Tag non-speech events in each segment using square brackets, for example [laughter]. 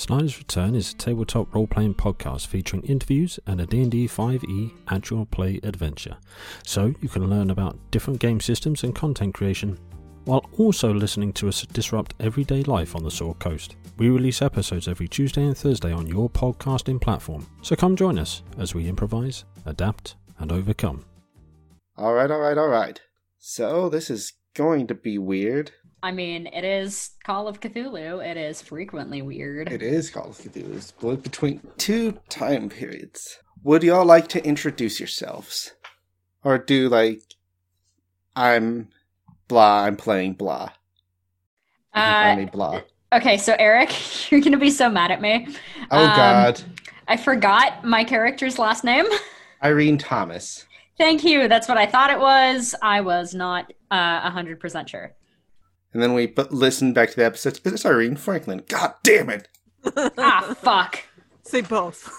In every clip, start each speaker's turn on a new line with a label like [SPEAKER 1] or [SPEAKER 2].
[SPEAKER 1] Snyder's Return is a tabletop role-playing podcast featuring interviews and a D&D 5e actual play adventure. So you can learn about different game systems and content creation while also listening to us disrupt everyday life on the Sword Coast. We release episodes every Tuesday and Thursday on your podcasting platform. So come join us as we improvise, adapt, and overcome.
[SPEAKER 2] All right, all right, all right. So this is going to be weird.
[SPEAKER 3] I mean, it is Call of Cthulhu. It is frequently weird.
[SPEAKER 2] It is Call of Cthulhu. It's split between two time periods. Would y'all like to introduce yourselves? Or do like I'm blah, I'm playing blah.
[SPEAKER 3] Uh,
[SPEAKER 2] blah.
[SPEAKER 3] okay, so Eric, [laughs] you're gonna be so mad at me.
[SPEAKER 2] Oh
[SPEAKER 3] um,
[SPEAKER 2] god.
[SPEAKER 3] I forgot my character's last name. [laughs]
[SPEAKER 2] Irene Thomas.
[SPEAKER 3] Thank you. That's what I thought it was. I was not uh, 100% sure.
[SPEAKER 2] And then we put, listen back to the episode. It's Irene Franklin. God damn it. [laughs]
[SPEAKER 3] ah, fuck.
[SPEAKER 4] Say both.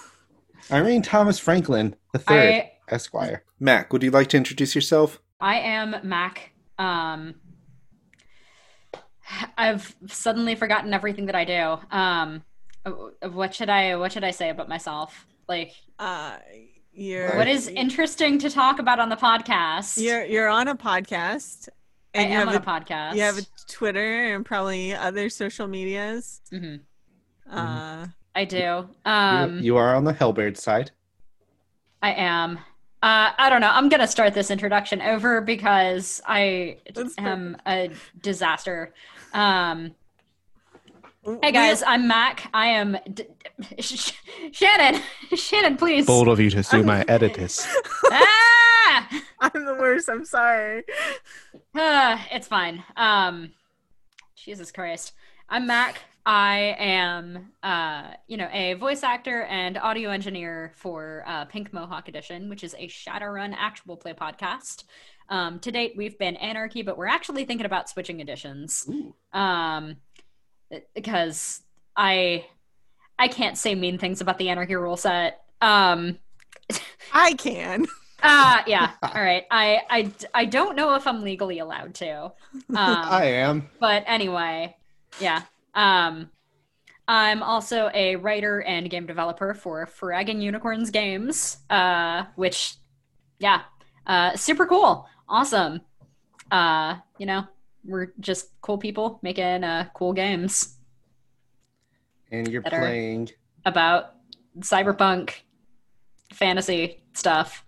[SPEAKER 2] Irene Thomas Franklin, the third
[SPEAKER 3] I,
[SPEAKER 2] Esquire. Mac, would you like to introduce yourself?
[SPEAKER 3] I am Mac. Um, I've suddenly forgotten everything that I do. Um, what should I what should I say about myself? Like,
[SPEAKER 4] Uh, you're
[SPEAKER 3] what is interesting to talk about on the podcast?
[SPEAKER 4] you're you're on a podcast,
[SPEAKER 3] I
[SPEAKER 4] and you
[SPEAKER 3] am
[SPEAKER 4] have
[SPEAKER 3] on
[SPEAKER 4] a,
[SPEAKER 3] a podcast.
[SPEAKER 4] you have a Twitter and probably other social medias.
[SPEAKER 3] hmm
[SPEAKER 4] Uh,
[SPEAKER 3] I do.
[SPEAKER 2] You-
[SPEAKER 3] Um,
[SPEAKER 2] you, are on the Hellbird side.
[SPEAKER 3] I am. Uh, I don't know. I'm gonna start this introduction over because I
[SPEAKER 4] That's
[SPEAKER 3] am a disaster. Um, hey
[SPEAKER 4] we-
[SPEAKER 3] guys, I'm Mac. I am d- Sh- Shannon. [laughs] Shannon, please.
[SPEAKER 5] Bold of you to sue my editors. [laughs]
[SPEAKER 3] ah!
[SPEAKER 4] I'm the worst. I'm sorry.
[SPEAKER 3] Ah, it's fine. Um, Jesus Christ. I'm Mac. I am, uh, you know, a voice actor and audio engineer for uh, Pink Mohawk Edition, which is a Shadowrun actual play podcast. Um, to date, we've been Anarchy, but we're actually thinking about switching editions.
[SPEAKER 2] Ooh.
[SPEAKER 3] Um, because I, I can't say mean things about the Anarchy rule set. Um,
[SPEAKER 4] I can. [laughs]
[SPEAKER 3] uh, yeah. All right. I, I, I don't know if I'm legally allowed to. Um, [laughs]
[SPEAKER 2] I am.
[SPEAKER 3] but anyway, yeah. Um, I'm also a writer and game developer for Fragging Unicorns Games, uh, which, yeah, uh, super cool, awesome. Uh, you know, we're just cool people making uh, cool games
[SPEAKER 2] And you're playing.
[SPEAKER 3] about cyberpunk fantasy stuff.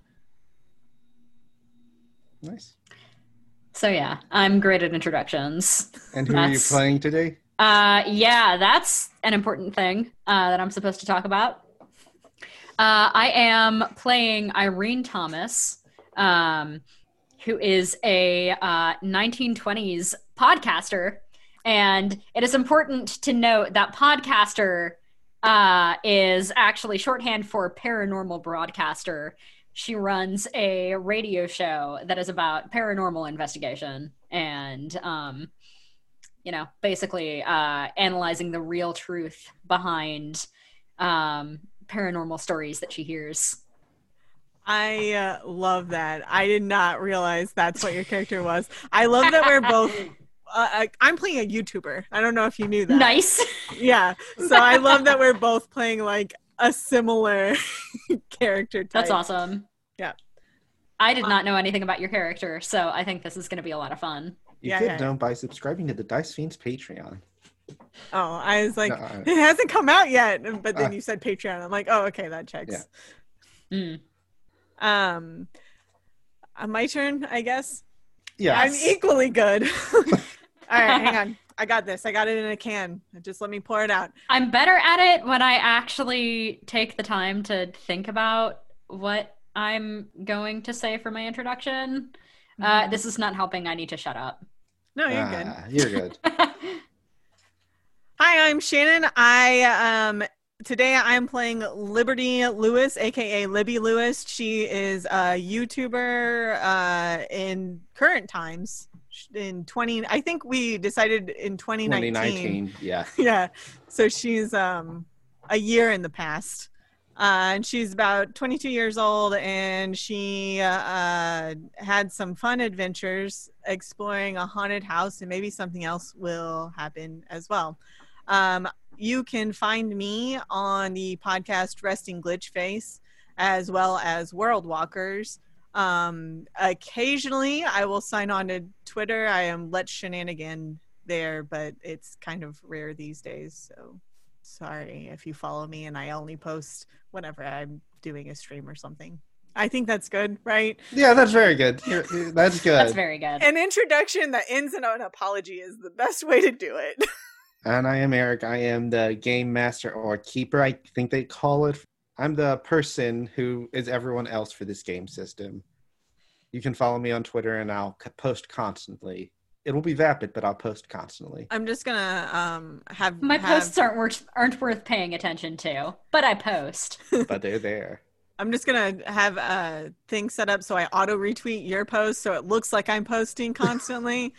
[SPEAKER 2] Nice.
[SPEAKER 3] So yeah, I'm great at introductions.
[SPEAKER 2] And who are you playing today?
[SPEAKER 3] Uh, yeah, that's an important thing uh, that I'm supposed to talk about. Uh, I am playing Irene Thomas, um, who is a uh, 1920s podcaster. And it is important to note that podcaster uh, is actually shorthand for paranormal broadcaster. She runs a radio show that is about paranormal investigation and um, you know, basically uh, analyzing the real truth behind um, paranormal stories that she hears.
[SPEAKER 4] I uh, love that. I did not realize that's what your character was. I love that we're both. [laughs] Uh, I- I'm playing a YouTuber. I don't know if you knew that.
[SPEAKER 3] Nice.
[SPEAKER 4] Yeah. So I love that we're both playing like a similar [laughs] character type.
[SPEAKER 3] That's awesome.
[SPEAKER 4] Yeah.
[SPEAKER 3] I did not know anything about your character, so I think this is going to be a lot of fun.
[SPEAKER 2] You
[SPEAKER 4] Yeah,
[SPEAKER 2] could
[SPEAKER 4] yeah.
[SPEAKER 2] know by subscribing to the Dice Fiends Patreon.
[SPEAKER 4] Oh, I was like,
[SPEAKER 2] No, I-
[SPEAKER 4] it hasn't come out yet. But then
[SPEAKER 2] Ah.
[SPEAKER 4] you said Patreon. I'm like, oh, okay, that checks.
[SPEAKER 3] Mm.
[SPEAKER 4] Um, uh, my turn, I guess.
[SPEAKER 2] Yeah,
[SPEAKER 4] I'm equally good. [laughs] All right, hang on. [laughs] I got this. I got it in a can. Just let me pour it out.
[SPEAKER 3] I'm better at it when I actually take the time to think about what I'm going to say for my introduction. Uh, this is not helping. I need to shut up.
[SPEAKER 4] No, you're good.
[SPEAKER 2] Ah, You're good. [laughs]
[SPEAKER 4] Hi, I'm Shannon. I um today I'm playing Liberty Lewis, aka Libby Lewis. She is a YouTuber uh in current times in 20 I think we decided in 2019.
[SPEAKER 2] 2019. Yeah. [laughs]
[SPEAKER 4] yeah. So she's um a year in the past. Uh, and she's about 22 years old, and she uh, uh, had some fun adventures exploring a haunted house, and maybe something else will happen as well. Um, you can find me on the podcast Resting Glitch Face as well as World Walkers. Um, occasionally, I will sign on to Twitter. I am Let's Shenanigan there, but it's kind of rare these days. So sorry if you follow me and I only post whenever I'm doing a stream or something. I think that's good, right?
[SPEAKER 2] Yeah, that's very good. That's good.
[SPEAKER 3] That's very good.
[SPEAKER 4] An introduction that ends in an apology is the best way to do it. [laughs]
[SPEAKER 2] And I am Eric. I am the game master or keeper, I think they call it. I'm the person who is everyone else for this game system. You can follow me on Twitter and I'll post constantly. It will be vapid, but I'll post constantly.
[SPEAKER 4] I'm just gonna um have
[SPEAKER 3] My
[SPEAKER 4] have-
[SPEAKER 3] posts aren't worth aren't worth paying attention to, but I post. [laughs]
[SPEAKER 2] but they're there.
[SPEAKER 4] I'm just gonna have a thing set up so I auto retweet your post so it looks like I'm posting constantly.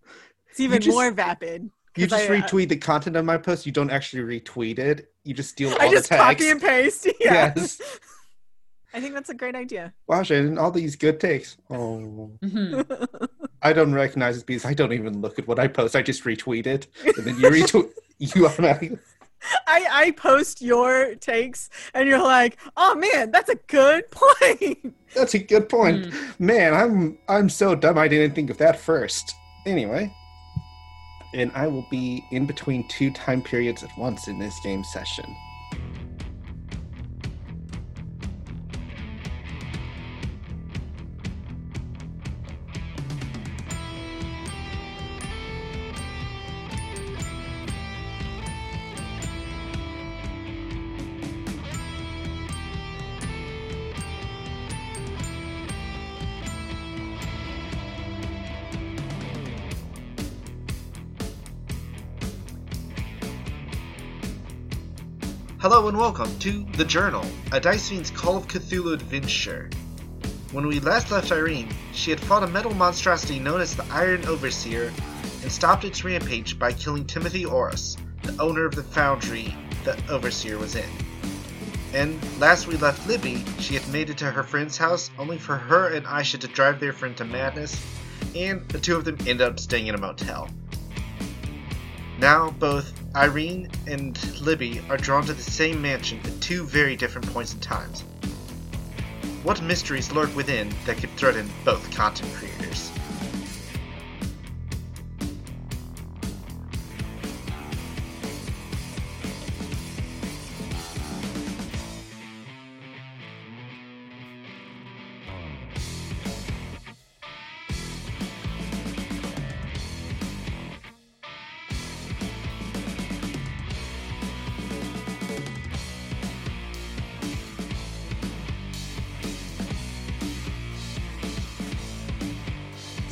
[SPEAKER 4] [laughs] it's even
[SPEAKER 2] just-
[SPEAKER 4] more vapid.
[SPEAKER 2] You
[SPEAKER 4] 'Cause
[SPEAKER 2] just
[SPEAKER 4] I, uh,
[SPEAKER 2] retweet the content of my post. You don't actually retweet it. You just steal all
[SPEAKER 4] I just
[SPEAKER 2] the tags.
[SPEAKER 4] copy and paste. [laughs] Yeah.
[SPEAKER 2] Yes.
[SPEAKER 4] I think that's a great idea.
[SPEAKER 2] Wow, Shannon, all these good takes. Oh,
[SPEAKER 3] Mhm.
[SPEAKER 2] I don't recognize it because I don't even look at what I post. I just retweet it, and then you retweet. [laughs] You automatically.
[SPEAKER 4] I, I post your takes and you're like, oh man, that's a good point.
[SPEAKER 2] That's a good point.
[SPEAKER 3] Mm.
[SPEAKER 2] Man, I'm I'm so dumb. I didn't think of that first. Anyway, and I will be in between two time periods at once in this game session.
[SPEAKER 6] Hello and welcome to The Journal, a Dice Fiend's Call of Cthulhu adventure. When we last left Irene, she had fought a metal monstrosity known as the Iron Overseer and stopped its rampage by killing Timothy Orris, the owner of the foundry the Overseer was in. And last we left Libby, she had made it to her friend's house only for her and Aisha to drive their friend to madness, and the two of them ended up staying in a motel. Now, both Irene and Libby are drawn to the same mansion at two very different points in times. What mysteries lurk within that could threaten both content creators?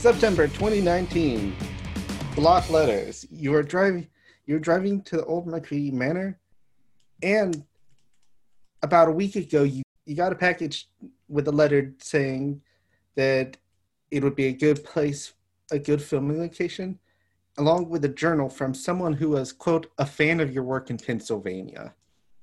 [SPEAKER 2] September 2019. Block letters. You are driving. You're driving to the old McCready Manor, and about a week ago, you you got a package with a letter saying that it would be a good place, a good filming location, along with a journal from someone who was quote a fan of your work in Pennsylvania.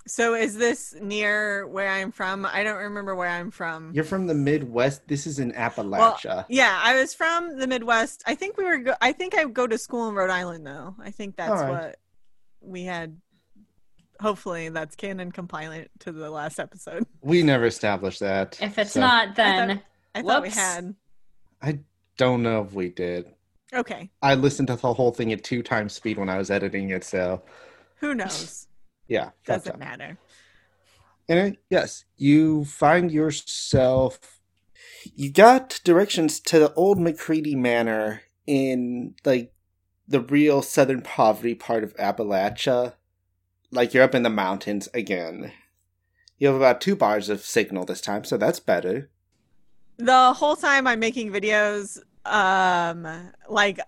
[SPEAKER 4] So is this near where I'm from? I don't remember where I'm from.
[SPEAKER 2] You're from the Midwest. This is in Appalachia.
[SPEAKER 4] Yeah, I was from the Midwest. I think we were. Go- I think I go to school in Rhode Island, though. I think that's
[SPEAKER 2] All right.
[SPEAKER 4] what we had. Hopefully, that's canon compliant to the last episode.
[SPEAKER 2] we never established that.
[SPEAKER 3] If it's
[SPEAKER 2] so
[SPEAKER 3] not, then
[SPEAKER 4] I thought we had.
[SPEAKER 2] I don't know if we did.
[SPEAKER 4] Okay,
[SPEAKER 2] I listened to the whole thing at two times speed when I was editing it, so
[SPEAKER 4] who knows?
[SPEAKER 2] Yeah.
[SPEAKER 4] Doesn't matter.
[SPEAKER 2] Anyway, yes, you find yourself. You got directions to the old McCready Manor in like the real southern poverty part of Appalachia. Like you're up in the mountains again. You have about two bars of signal this time, so that's better.
[SPEAKER 4] The whole time I'm making videos, um, like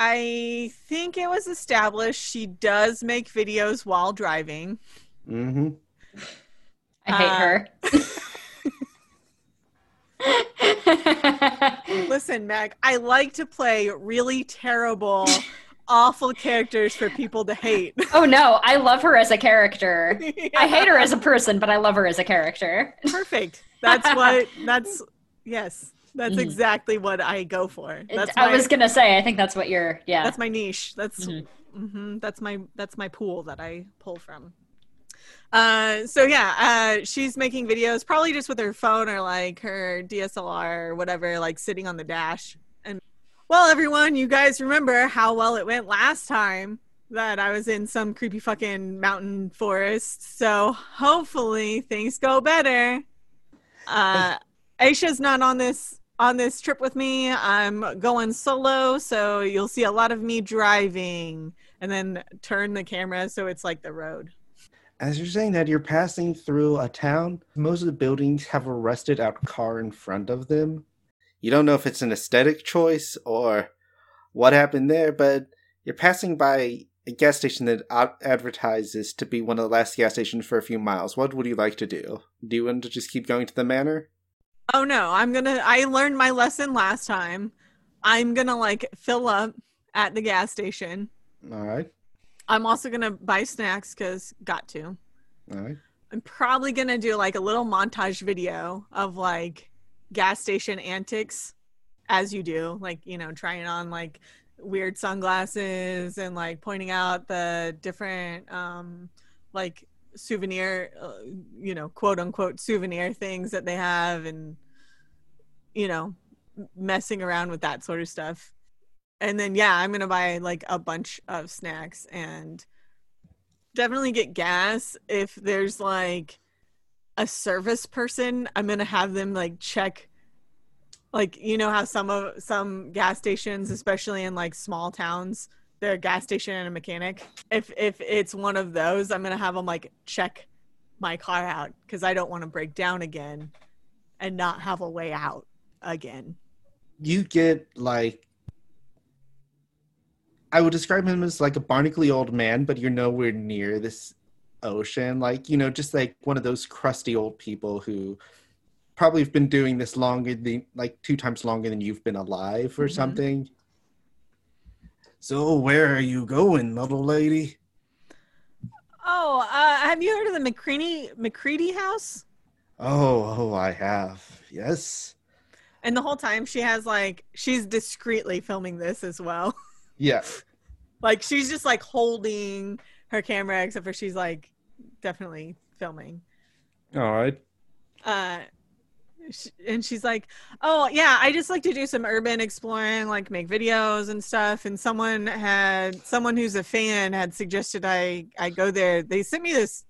[SPEAKER 4] I think it was established she does make videos while driving.
[SPEAKER 2] Mm-hmm.
[SPEAKER 3] I hate
[SPEAKER 4] Uh,
[SPEAKER 3] her. [laughs]
[SPEAKER 4] Listen, Meg, I like to play really terrible, awful characters for people to hate. [laughs]
[SPEAKER 3] oh no, I love her as a character. [laughs] I hate her as a person, but I love her as a character.
[SPEAKER 4] Perfect. That's what. That's yes. That's
[SPEAKER 3] Mhm.
[SPEAKER 4] exactly what I go for. That's
[SPEAKER 3] I
[SPEAKER 4] my,
[SPEAKER 3] was gonna say, I think that's what you're. Yeah.
[SPEAKER 4] that's my niche. That's
[SPEAKER 3] Mhm.
[SPEAKER 4] hmm That's my that's my pool that I pull from. Uh, so yeah, uh, she's making videos probably just with her phone or like her DSLR or whatever, like sitting on the dash. And well, everyone, you guys remember how well it went last time that I was in some creepy fucking mountain forest. So hopefully things go better. Uh, Aisha's not on this on this trip with me. I'm going solo, so you'll see a lot of me driving and then turn the camera so it's like the road.
[SPEAKER 2] As you're saying that, you're passing through a town. Most of the buildings have a rusted out car in front of them. You don't know if it's an aesthetic choice or what happened there, but you're passing by a gas station that advertises to be one of the last gas stations for a few miles. What would you like to do? Do you want to just keep going to the manor?
[SPEAKER 4] Oh no, I'm gonna. I learned my lesson last time. I'm gonna like fill up at the gas station.
[SPEAKER 2] All right.
[SPEAKER 4] I'm also gonna buy snacks because got to.
[SPEAKER 2] All right.
[SPEAKER 4] I'm probably gonna do like a little montage video of like gas station antics as you do, like you know, trying on like weird sunglasses and like pointing out the different um like souvenir uh, you know quote unquote souvenir things that they have and you know messing around with that sort of stuff. And then yeah i'm gonna buy like a bunch of snacks and definitely get gas if there's like a service person. I'm gonna have them like check like you know how some of some gas stations especially in like small towns they're a gas station and a mechanic if if it's one of those i'm gonna have them like check my car out because i don't want to break down again and not have a way out again
[SPEAKER 2] You get like. I would describe him as like a barnacly old man, but you're nowhere near this ocean. Like, you know, just like one of those crusty old people who probably have been doing this longer than like two times longer than you've been alive or
[SPEAKER 4] Mhm.
[SPEAKER 2] something. So, where are you going, little lady?
[SPEAKER 4] oh uh have you heard of the mccready mccready house
[SPEAKER 2] Oh, oh, I have. Yes.
[SPEAKER 4] and the whole time she has like she's discreetly filming this as well [laughs]
[SPEAKER 2] Yeah.
[SPEAKER 4] like she's just like holding her camera except for she's like definitely filming
[SPEAKER 2] All right.
[SPEAKER 4] uh sh- and she's like oh yeah i just like to do some urban exploring like make videos and stuff. And someone had someone who's a fan had suggested i i go there. They sent me this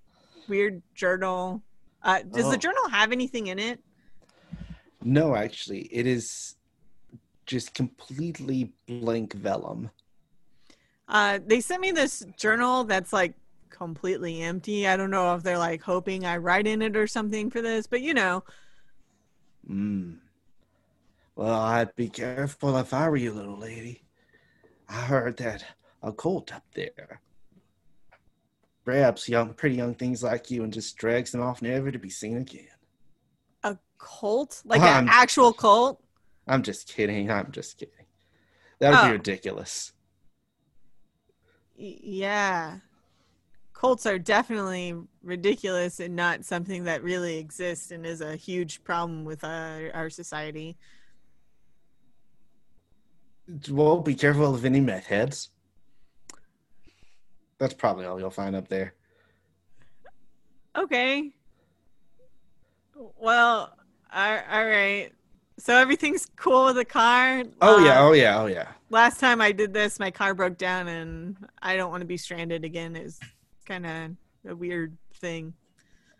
[SPEAKER 4] weird journal. Uh does
[SPEAKER 2] Oh.
[SPEAKER 4] the journal have anything in it?
[SPEAKER 2] No, actually, it is just completely blank vellum.
[SPEAKER 4] uh they sent me this journal that's like completely empty. I don't know if they're like hoping i write in it or something for this but you know
[SPEAKER 2] Hmm. Well, I'd be careful if I were you, little lady. I heard that a cult up there grabs young, pretty young things like you and just drags them off, never to be seen again.
[SPEAKER 4] a cult like
[SPEAKER 2] Um,
[SPEAKER 4] an actual cult
[SPEAKER 2] I'm just kidding. I'm just kidding. That would
[SPEAKER 4] Oh.
[SPEAKER 2] be ridiculous.
[SPEAKER 4] Y- yeah cults are definitely ridiculous and not something that really exists and is a huge problem with our, our society
[SPEAKER 2] Well, be careful of any meth heads. That's probably all you'll find up there.
[SPEAKER 4] okay well all, all right so everything's cool with the car
[SPEAKER 2] Oh yeah,
[SPEAKER 4] Uh,
[SPEAKER 2] oh yeah, oh yeah.
[SPEAKER 4] last time i did this my car broke down and i don't want to be stranded again it was kind of a weird thing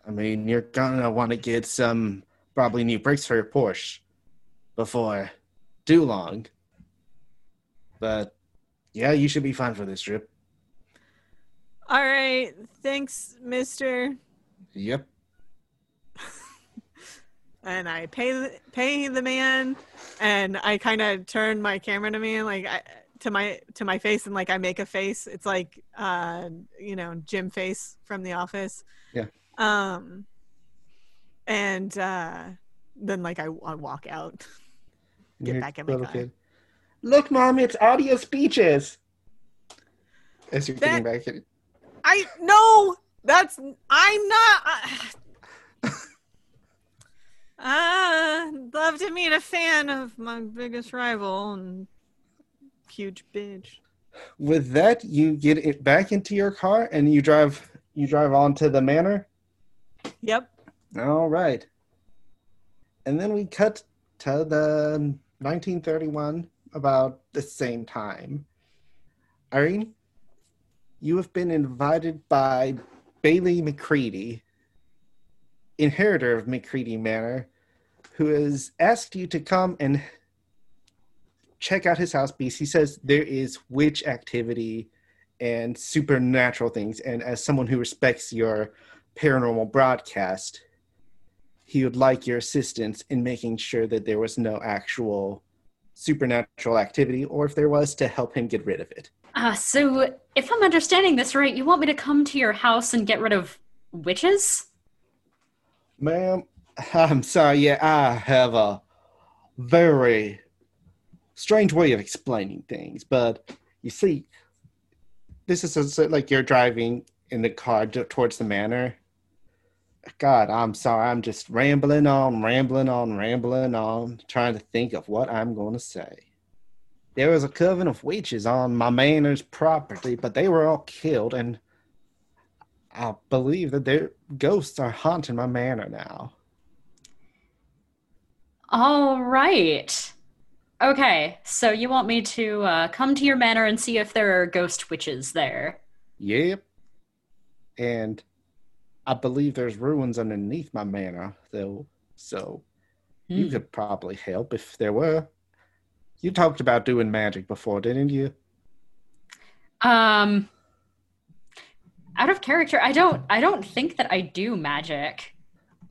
[SPEAKER 2] I mean, you're gonna want to get some probably new brakes for your Porsche before too long. But yeah, you should be fine for this trip.
[SPEAKER 4] all right thanks mister
[SPEAKER 2] Yep. [laughs]
[SPEAKER 4] and I pay the, pay the man, and I kind of turn my camera to me and like I, to my to my face, and like I make a face. It's like uh you know Jim face from The Office.
[SPEAKER 2] Yeah.
[SPEAKER 4] Um. And uh then like I, I walk out. Get
[SPEAKER 2] You're
[SPEAKER 4] back in my
[SPEAKER 2] little
[SPEAKER 4] car.
[SPEAKER 2] Look, mom, it's audio speeches. As you're
[SPEAKER 4] That-
[SPEAKER 2] getting back in.
[SPEAKER 4] I no, that's I'm not. I, [laughs] uh, love to meet a fan of my biggest rival and huge bitch.
[SPEAKER 2] With that, you get it back into your car and you drive you drive on to the manor.
[SPEAKER 4] Yep.
[SPEAKER 2] All right. And then we cut to the 1931 about the same time. Irene, you have been invited by Bailey McCready, inheritor of McCready Manor, who has asked you to come and check out his house beast. he says there is witch activity and supernatural things. And as someone who respects your paranormal broadcast, he would like your assistance in making sure that there was no actual supernatural activity, or if there was, to help him get rid of it.
[SPEAKER 3] Uh, so, if I'm understanding this right, you want me to come to your house and get rid of witches?
[SPEAKER 2] Ma'am, [laughs] I'm sorry, yeah, I have a very strange way of explaining things, but you see, this is a, like you're driving in the car towards the manor. God, I'm sorry, I'm just rambling on, rambling on, rambling on, trying to think of what I'm going to say. There was a coven of witches on my manor's property, but they were all killed, and I believe that their ghosts are haunting my manor now.
[SPEAKER 3] All right. Okay, so you want me to uh, come to your manor and see if there are ghost witches there?
[SPEAKER 2] Yep. And I believe there's ruins underneath my manor, though. So you
[SPEAKER 3] Hmm.
[SPEAKER 2] could probably help if there were. You talked about doing magic before, didn't you?
[SPEAKER 3] Um, out of character, I don't. I don't think that I do magic.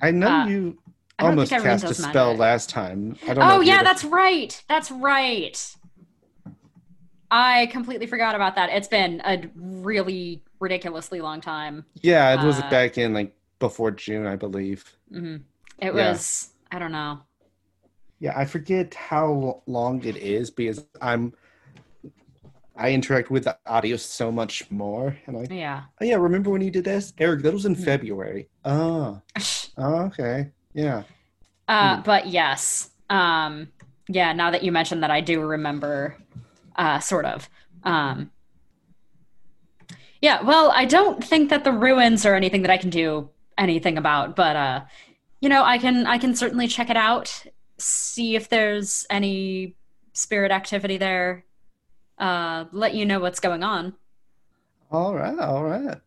[SPEAKER 2] I know
[SPEAKER 3] Uh,
[SPEAKER 2] you
[SPEAKER 3] I
[SPEAKER 2] almost cast a spell
[SPEAKER 3] magic.
[SPEAKER 2] last time. I don't
[SPEAKER 3] Oh yeah, that's right. That's right. I completely forgot about that. It's been a really ridiculously long time.
[SPEAKER 2] yeah. It was
[SPEAKER 3] uh,
[SPEAKER 2] back in like before June, I believe.
[SPEAKER 3] Mm-hmm. It
[SPEAKER 2] Yeah.
[SPEAKER 3] was. I don't know.
[SPEAKER 2] Yeah, I forget how long it is because I'm I interact with the audio so much more, and I
[SPEAKER 3] Yeah.
[SPEAKER 2] oh yeah, remember when you did this, Eric? That was in
[SPEAKER 3] Hmm.
[SPEAKER 2] February. Oh, [laughs] oh, okay, yeah.
[SPEAKER 3] Uh,
[SPEAKER 2] Hmm.
[SPEAKER 3] but yes, um, yeah. Now that you mentioned that, I do remember, uh, sort of. Um, yeah. Well, I don't think that the ruins are anything that I can do anything about, but uh, you know, I can I can certainly check it out, see if there's any spirit activity there. Uh, let you know what's going on.
[SPEAKER 2] All right, all right.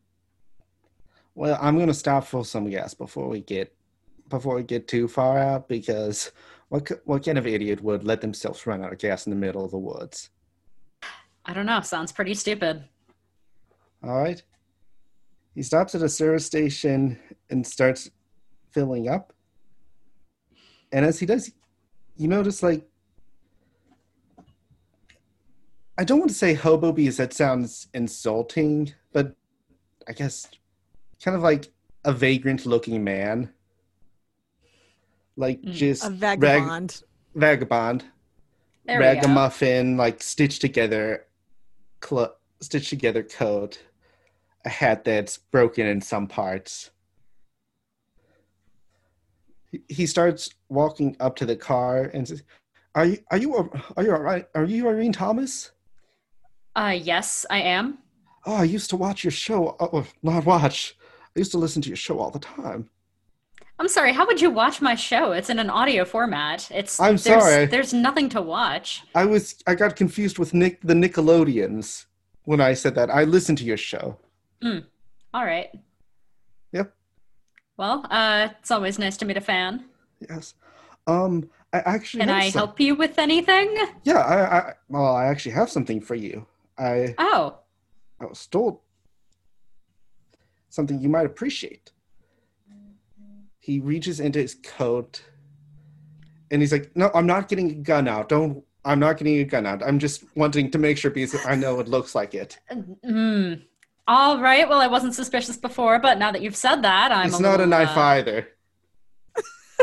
[SPEAKER 2] Well, I'm gonna stop for some gas before we get before we get too far out because what what kind of idiot would let themselves run out of gas in the middle of the woods?
[SPEAKER 3] I don't know. Sounds pretty stupid.
[SPEAKER 2] All right. He stops at a service station and starts filling up. And as he does, you notice like I don't want to say hobo because that sounds insulting, but I guess kind of like a vagrant looking man. Like
[SPEAKER 3] Mm,
[SPEAKER 2] just
[SPEAKER 4] A
[SPEAKER 2] rag-
[SPEAKER 4] vagabond.
[SPEAKER 2] vagabond
[SPEAKER 3] There
[SPEAKER 2] ragamuffin, like stitched together, cl- stitched together coat, a hat that's broken in some parts. He- He starts walking up to the car and says, "Are you are you are you all right? Are you Irene Thomas?
[SPEAKER 3] Uh, yes, I am.
[SPEAKER 2] Oh, I used to watch your show. Oh, not watch. I used to listen to your show all the time.
[SPEAKER 3] I'm sorry. How would you watch my show? It's in an audio format. It's.
[SPEAKER 2] I'm
[SPEAKER 3] there's,
[SPEAKER 2] sorry.
[SPEAKER 3] There's nothing to watch.
[SPEAKER 2] I was I got confused with Nick the Nickelodeons when I said that. I listened to your show.
[SPEAKER 3] All right.
[SPEAKER 2] Yep.
[SPEAKER 3] Well, uh, it's always nice to meet a fan.
[SPEAKER 2] Yes. Um, I actually
[SPEAKER 3] Can I
[SPEAKER 2] some-
[SPEAKER 3] help you with anything?
[SPEAKER 2] Yeah, I, I well, I actually have something for you. I
[SPEAKER 3] Oh,
[SPEAKER 2] I was told something you might appreciate. He reaches into his coat, and he's like, "No, I'm not getting a gun out. Don't. I'm not getting a gun out. I'm just wanting to make sure because I know it looks like it.
[SPEAKER 3] hmm. All right. Well, I wasn't suspicious before, but now that you've said that, I'm.
[SPEAKER 2] it's
[SPEAKER 3] a
[SPEAKER 2] not a knife
[SPEAKER 3] uh,
[SPEAKER 2] either. [laughs]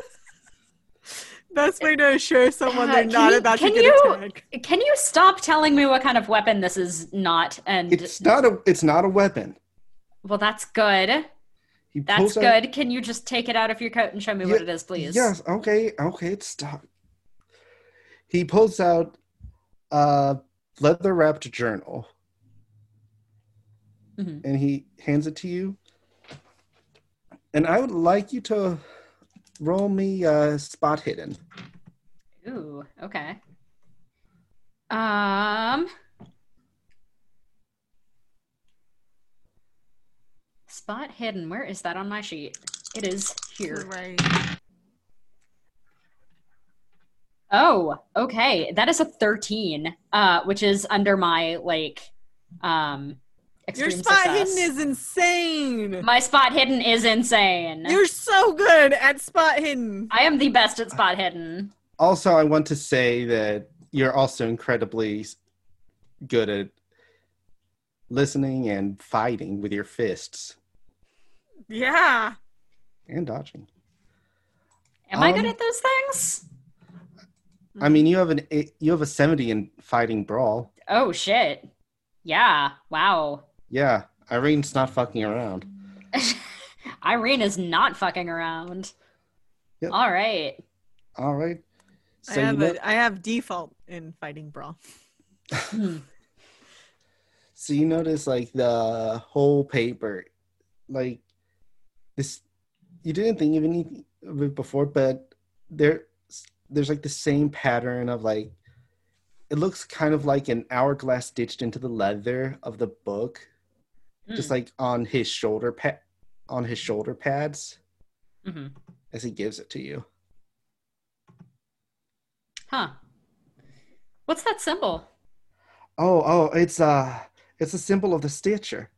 [SPEAKER 4] Best way to assure someone
[SPEAKER 3] Uh,
[SPEAKER 4] they're not
[SPEAKER 3] you-
[SPEAKER 4] about to get
[SPEAKER 3] you-
[SPEAKER 4] attacked.
[SPEAKER 3] Can you stop telling me what kind of weapon this is not? And
[SPEAKER 2] It's not a. It's not a weapon.
[SPEAKER 3] well, that's good.
[SPEAKER 2] He
[SPEAKER 3] That's
[SPEAKER 2] pulls out-
[SPEAKER 3] good. Can you just take it out of your coat and show me what it is, please?
[SPEAKER 2] Yes. Okay. Okay. Stop. He pulls out a leather wrapped journal
[SPEAKER 3] Mhm.
[SPEAKER 2] and he hands it to you. And I would like you to roll me uh, spot hidden.
[SPEAKER 3] Ooh, okay. Um Spot hidden. Where is that on my sheet? It is here.
[SPEAKER 4] Right.
[SPEAKER 3] Oh, okay. That is a 13, uh, which is under my like um
[SPEAKER 4] Your spot
[SPEAKER 3] success.
[SPEAKER 4] hidden is insane.
[SPEAKER 3] my spot hidden is insane.
[SPEAKER 4] You're so good at spot hidden.
[SPEAKER 3] I am the best at spot hidden.
[SPEAKER 2] Also, I want to say that you're also incredibly good at listening and fighting with your fists
[SPEAKER 4] Yeah.
[SPEAKER 2] and dodging.
[SPEAKER 3] Am I good
[SPEAKER 2] Um,
[SPEAKER 3] at those things?
[SPEAKER 2] I mean, you have an you have a 70 in fighting brawl.
[SPEAKER 3] Oh shit. Yeah. Wow.
[SPEAKER 2] Yeah, Irene's not fucking around. [laughs]
[SPEAKER 3] Irene is not fucking around.
[SPEAKER 2] Yep.
[SPEAKER 3] All right.
[SPEAKER 2] All right.
[SPEAKER 4] I
[SPEAKER 2] So you
[SPEAKER 4] have
[SPEAKER 2] know,
[SPEAKER 4] a, I have default in fighting brawl.
[SPEAKER 3] Hmm. [laughs]
[SPEAKER 2] so you notice like the whole paper, like this. You didn't think of any of it before, but there, there's like the same pattern of like. It looks kind of like an hourglass stitched into the leather of the book, just
[SPEAKER 3] Mm.
[SPEAKER 2] like on his shoulder pad, on his shoulder pads
[SPEAKER 3] Mhm.
[SPEAKER 2] as he gives it to you.
[SPEAKER 3] Huh. What's that symbol?
[SPEAKER 2] Oh, oh, it's uh, it's a symbol of the Stitcher.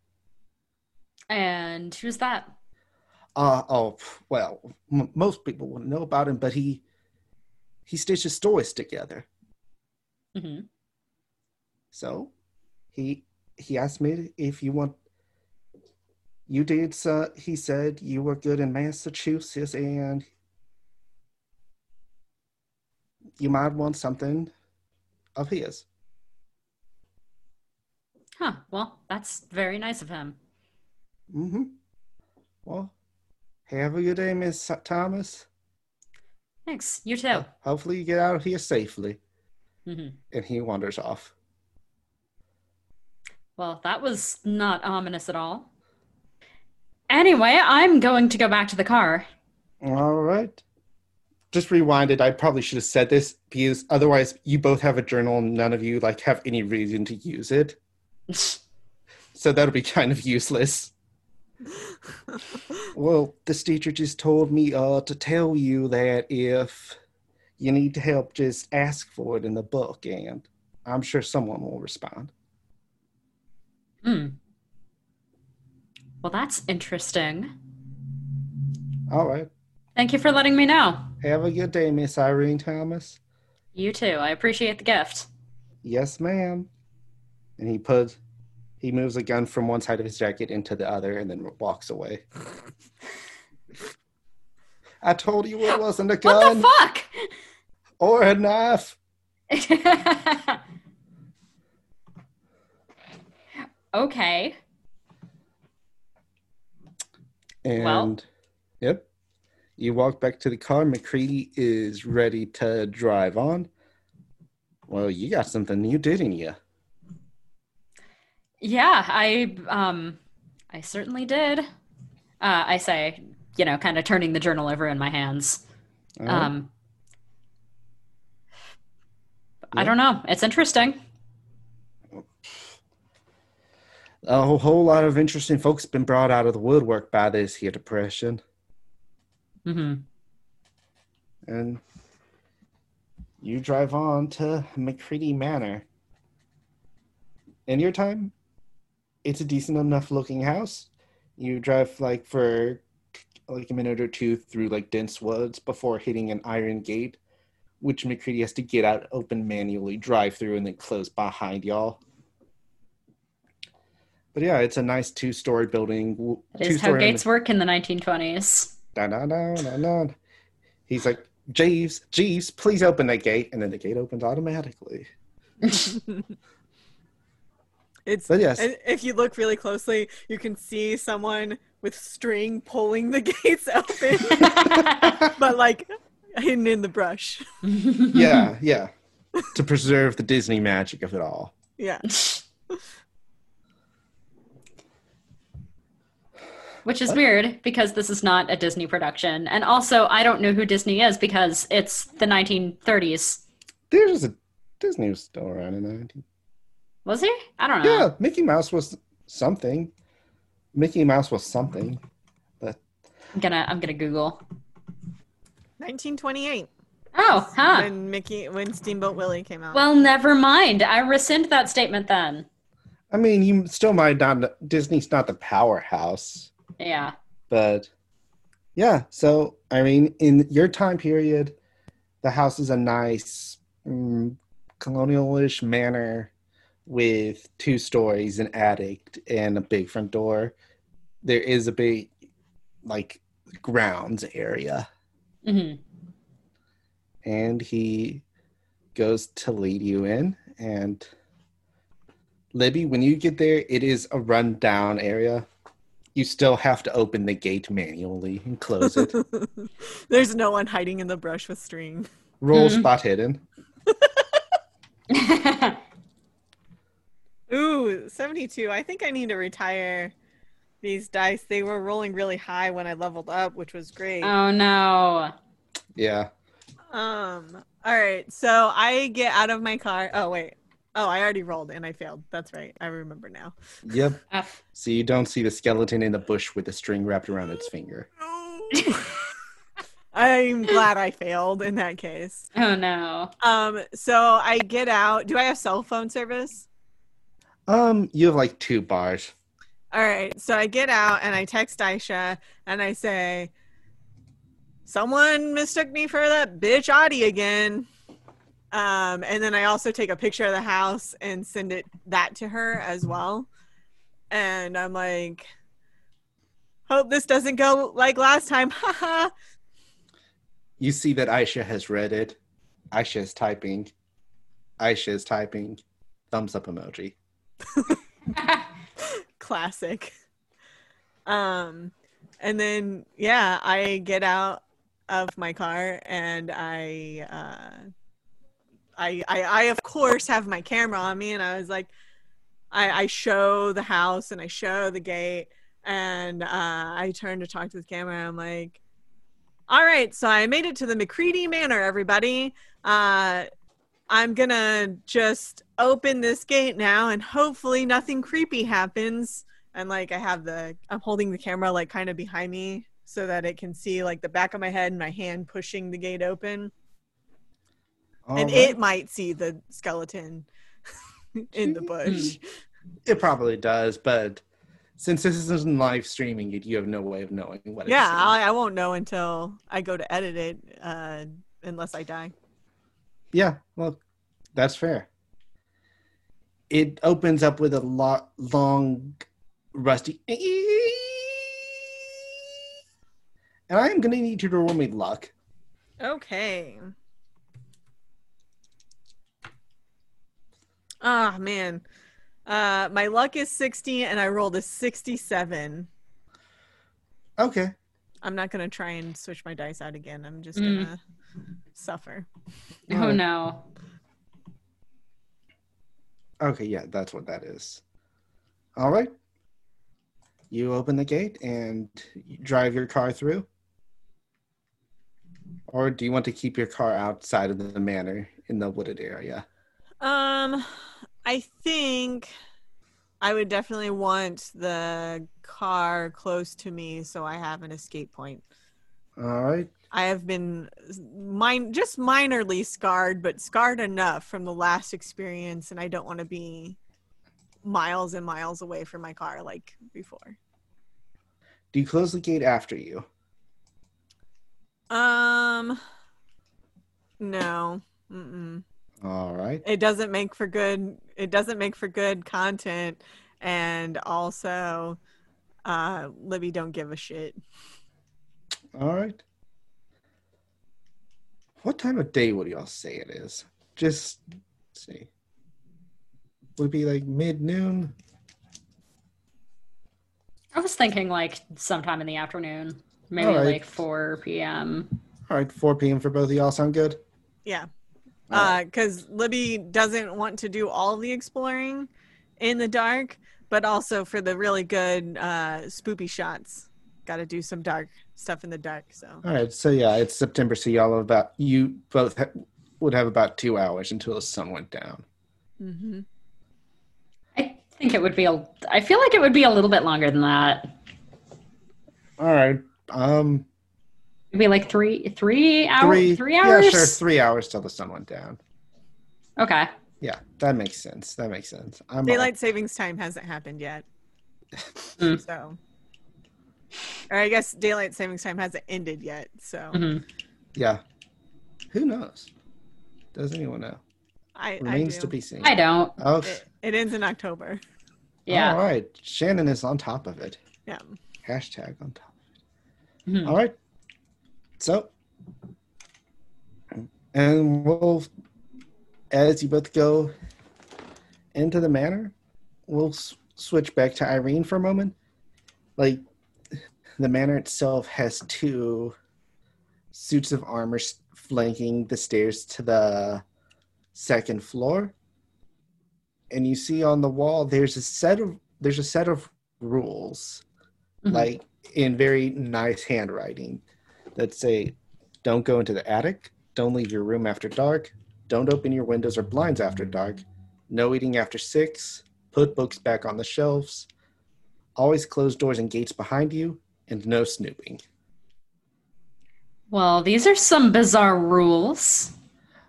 [SPEAKER 3] And who's that?
[SPEAKER 2] Uh oh, well, m- most people wouldn't know about him, but he he stitches stories together.
[SPEAKER 3] hmm
[SPEAKER 2] So he he asked me if you want. You did. Uh, he said you were good in Massachusetts, and you might want something of his.
[SPEAKER 3] Huh. Well, that's very nice of him.
[SPEAKER 2] Mm-hmm. Well, have a good day, Miss Thomas.
[SPEAKER 3] Thanks. You too.
[SPEAKER 2] Hopefully, you get out of here safely.
[SPEAKER 3] hmm
[SPEAKER 2] And he wanders off.
[SPEAKER 3] Well, that was not ominous at all. Anyway, I'm going to go back to the car.
[SPEAKER 2] All right. Just rewind it. I probably should have said this because otherwise, you both have a journal, and none of you like have any reason to use it. [laughs] So that'll be kind of useless. Well, this Stitcher just told me uh to tell you that if you need help, just ask for it in the book, and I'm sure someone will respond.
[SPEAKER 3] Hmm. Well, that's interesting.
[SPEAKER 2] All right.
[SPEAKER 3] Thank you for letting me know.
[SPEAKER 2] Have a good day, Miss Irene Thomas.
[SPEAKER 3] You too. I appreciate the gift.
[SPEAKER 2] Yes, ma'am. And he puts, he moves a gun from one side of his jacket into the other and then walks away. I told you it wasn't a gun.
[SPEAKER 3] What the fuck?
[SPEAKER 2] or a knife. [laughs]
[SPEAKER 3] okay.
[SPEAKER 2] And
[SPEAKER 3] Well-
[SPEAKER 2] yep, you walk back to the car. McCready is ready to drive on. Well, you got something new, didn't you?
[SPEAKER 3] Yeah, I um I certainly did. Uh I say, you know, kind of turning the journal over in my hands.
[SPEAKER 2] Right.
[SPEAKER 3] Um I don't know. It's interesting.
[SPEAKER 2] a whole, whole lot of interesting folks been brought out of the woodwork by this here depression.
[SPEAKER 3] Mm-hmm.
[SPEAKER 2] and you drive on to McCready Manor. In your time, it's a decent enough looking house. You drive like for like a minute or two through like dense woods before hitting an iron gate, which McCready has to get out, open manually, drive through, and then close behind y'all. But yeah, it's a nice two-story building. w-
[SPEAKER 3] It is how gates work in the 1920s.
[SPEAKER 2] da, da, da, da, da. He's like, Jeeves, Jeeves, please open that gate. And then the gate opens automatically. [laughs]
[SPEAKER 4] It's
[SPEAKER 2] But yes,
[SPEAKER 4] and if you look really closely, you can see someone with string pulling the [laughs] gates open, [laughs] but like hidden in the brush. [laughs]
[SPEAKER 2] yeah, yeah. to preserve the Disney magic of it all.
[SPEAKER 4] Yeah.
[SPEAKER 3] which is
[SPEAKER 2] What?
[SPEAKER 3] weird because this is not a Disney production. And also, I don't know who Disney is because it's the 1930s.
[SPEAKER 2] There's a Disney was still around in the 90s.
[SPEAKER 3] Was he? I don't know.
[SPEAKER 2] Yeah, Mickey Mouse was something. Mickey Mouse was something.
[SPEAKER 3] But I'm gonna I'm gonna Google.
[SPEAKER 4] 1928
[SPEAKER 3] Oh, huh.
[SPEAKER 4] when Mickey when Steamboat Willie came out.
[SPEAKER 3] Well, never mind. I rescind that statement then.
[SPEAKER 2] I mean, you still might not. Disney's not the powerhouse,
[SPEAKER 3] Yeah.
[SPEAKER 2] but yeah. So I mean, in your time period, the house is a nice mm, colonialish manor with two stories, an attic, and a big front door. There is a big, like, grounds area,
[SPEAKER 3] hmm
[SPEAKER 2] and he goes to lead you in. And Libby, when you get there, it is a rundown area. You still have to open the gate manually and close it. [laughs]
[SPEAKER 4] There's no one hiding in the brush with string.
[SPEAKER 2] Roll
[SPEAKER 3] Mhm.
[SPEAKER 2] spot hidden. [laughs]
[SPEAKER 4] Ooh, 72. I think I need to retire these dice. They were rolling really high when I leveled up, which was great.
[SPEAKER 3] oh no.
[SPEAKER 2] Yeah.
[SPEAKER 4] Um, all right. So I get out of my car. Oh, wait. Oh, I already rolled and I failed. That's right. I remember now.
[SPEAKER 2] Yep.
[SPEAKER 3] F.
[SPEAKER 2] So you don't see the skeleton in the bush with the string wrapped around its finger.
[SPEAKER 4] I'm glad I failed in that case.
[SPEAKER 3] Oh no.
[SPEAKER 4] Um, so I get out. Do I have cell phone service?
[SPEAKER 2] Um, you have like two bars.
[SPEAKER 4] All right. So I get out and I text Aisha and I say, Someone mistook me for that bitch Audie again. Um, and then I also take a picture of the house and send it that to her as well. And I'm like, Hope this doesn't go like last time. [laughs] Haha.
[SPEAKER 2] You see that Aisha has read it. Aisha is typing. Aisha is typing. Thumbs up emoji. [laughs]
[SPEAKER 4] classic. Um and then yeah i get out of my car and i uh I, I i of course have my camera on me and i was like i i show the house and i show the gate and uh i turn to talk to the camera i'm like all right so i made it to the mccready manor everybody. Uh I'm gonna just open this gate now and hopefully nothing creepy happens. And like I have the I'm holding the camera like kind of behind me so that it can see like the back of my head and my hand pushing the gate open. and
[SPEAKER 2] Alright.
[SPEAKER 4] it might see the skeleton [laughs] in the bush.
[SPEAKER 2] It probably does, but since this isn't live streaming it, you have no way of knowing what it's
[SPEAKER 4] yeah. I, I won't know until I go to edit it, uh, unless I die.
[SPEAKER 2] Yeah, well, that's fair. It opens up with a lo- long, rusty. And I am going to need you to roll me luck.
[SPEAKER 4] Okay. Ah man. Uh my luck is 60 and I rolled a 67.
[SPEAKER 2] Okay.
[SPEAKER 4] I'm not going to try and switch my dice out again. I'm just
[SPEAKER 3] Mm.
[SPEAKER 4] going to suffer.
[SPEAKER 3] Oh no.
[SPEAKER 2] Okay, yeah, that's what that is. All right. You open the gate and drive your car through? Or do you want to keep your car outside of the manor in the wooded area?
[SPEAKER 4] Um I think I would definitely want the car close to me so I have an escape point.
[SPEAKER 2] All right.
[SPEAKER 4] I have been just minorly scarred, but scarred enough from the last experience, and I don't want to be miles and miles away from my car like before.
[SPEAKER 2] Do you close the gate after you?
[SPEAKER 4] Um, no, Mm-mm.
[SPEAKER 2] All right.
[SPEAKER 4] it doesn't make for good. It doesn't make for good content, and also, uh, Libby don't give a shit.
[SPEAKER 2] All right. What time of day would y'all say it is? Just let's see. Would it be like mid noon?
[SPEAKER 3] I was thinking like sometime in the afternoon, maybe
[SPEAKER 2] All right.
[SPEAKER 3] like 4 p.m.
[SPEAKER 2] All right, 4 p.m. for both of y'all. Sound good?
[SPEAKER 4] Yeah.
[SPEAKER 2] All right.
[SPEAKER 4] because Libby doesn't want to do all the exploring in the dark, but also for the really good uh, spoopy shots. got to do some dark stuff in the dark. So
[SPEAKER 2] All right, so yeah, it's September, so y'all have about you both ha- would have about two hours until the sun went down.
[SPEAKER 4] Mm-hmm.
[SPEAKER 3] I think it would be a. I feel like it would be a little bit longer than that.
[SPEAKER 2] All right, um,
[SPEAKER 3] Maybe like three, three hours.
[SPEAKER 2] three,
[SPEAKER 3] Three, hours.
[SPEAKER 2] Yeah, sure, three hours till the sun went down.
[SPEAKER 3] Okay.
[SPEAKER 2] Yeah, that makes sense. That makes sense. I'm
[SPEAKER 4] daylight savings time hasn't happened yet.
[SPEAKER 3] Mm.
[SPEAKER 4] So, or I guess daylight savings time hasn't ended yet. So
[SPEAKER 3] Mhm.
[SPEAKER 2] yeah. Who knows? Does anyone know?
[SPEAKER 4] I, I
[SPEAKER 2] Remains
[SPEAKER 4] do.
[SPEAKER 2] to be seen.
[SPEAKER 3] I don't.
[SPEAKER 2] Oh,
[SPEAKER 4] It, it ends in October.
[SPEAKER 3] Yeah.
[SPEAKER 2] All right, Shannon is on top of it.
[SPEAKER 4] Yeah.
[SPEAKER 2] Hashtag on top.
[SPEAKER 3] Mhm.
[SPEAKER 2] All right. So, and we'll, as you both go into the manor, we'll s- switch back to Irene for a moment. Like, the manor itself has two suits of armor flanking the stairs to the second floor. And you see on the wall there's a set of there's a set of rules
[SPEAKER 3] Mhm.
[SPEAKER 2] like in very nice handwriting that say don't go into the attic. Don't leave your room after dark. Don't open your windows or blinds after dark. No eating after six. Put books back on the shelves. Always close doors and gates behind you and no snooping
[SPEAKER 3] Well, these are some bizarre rules.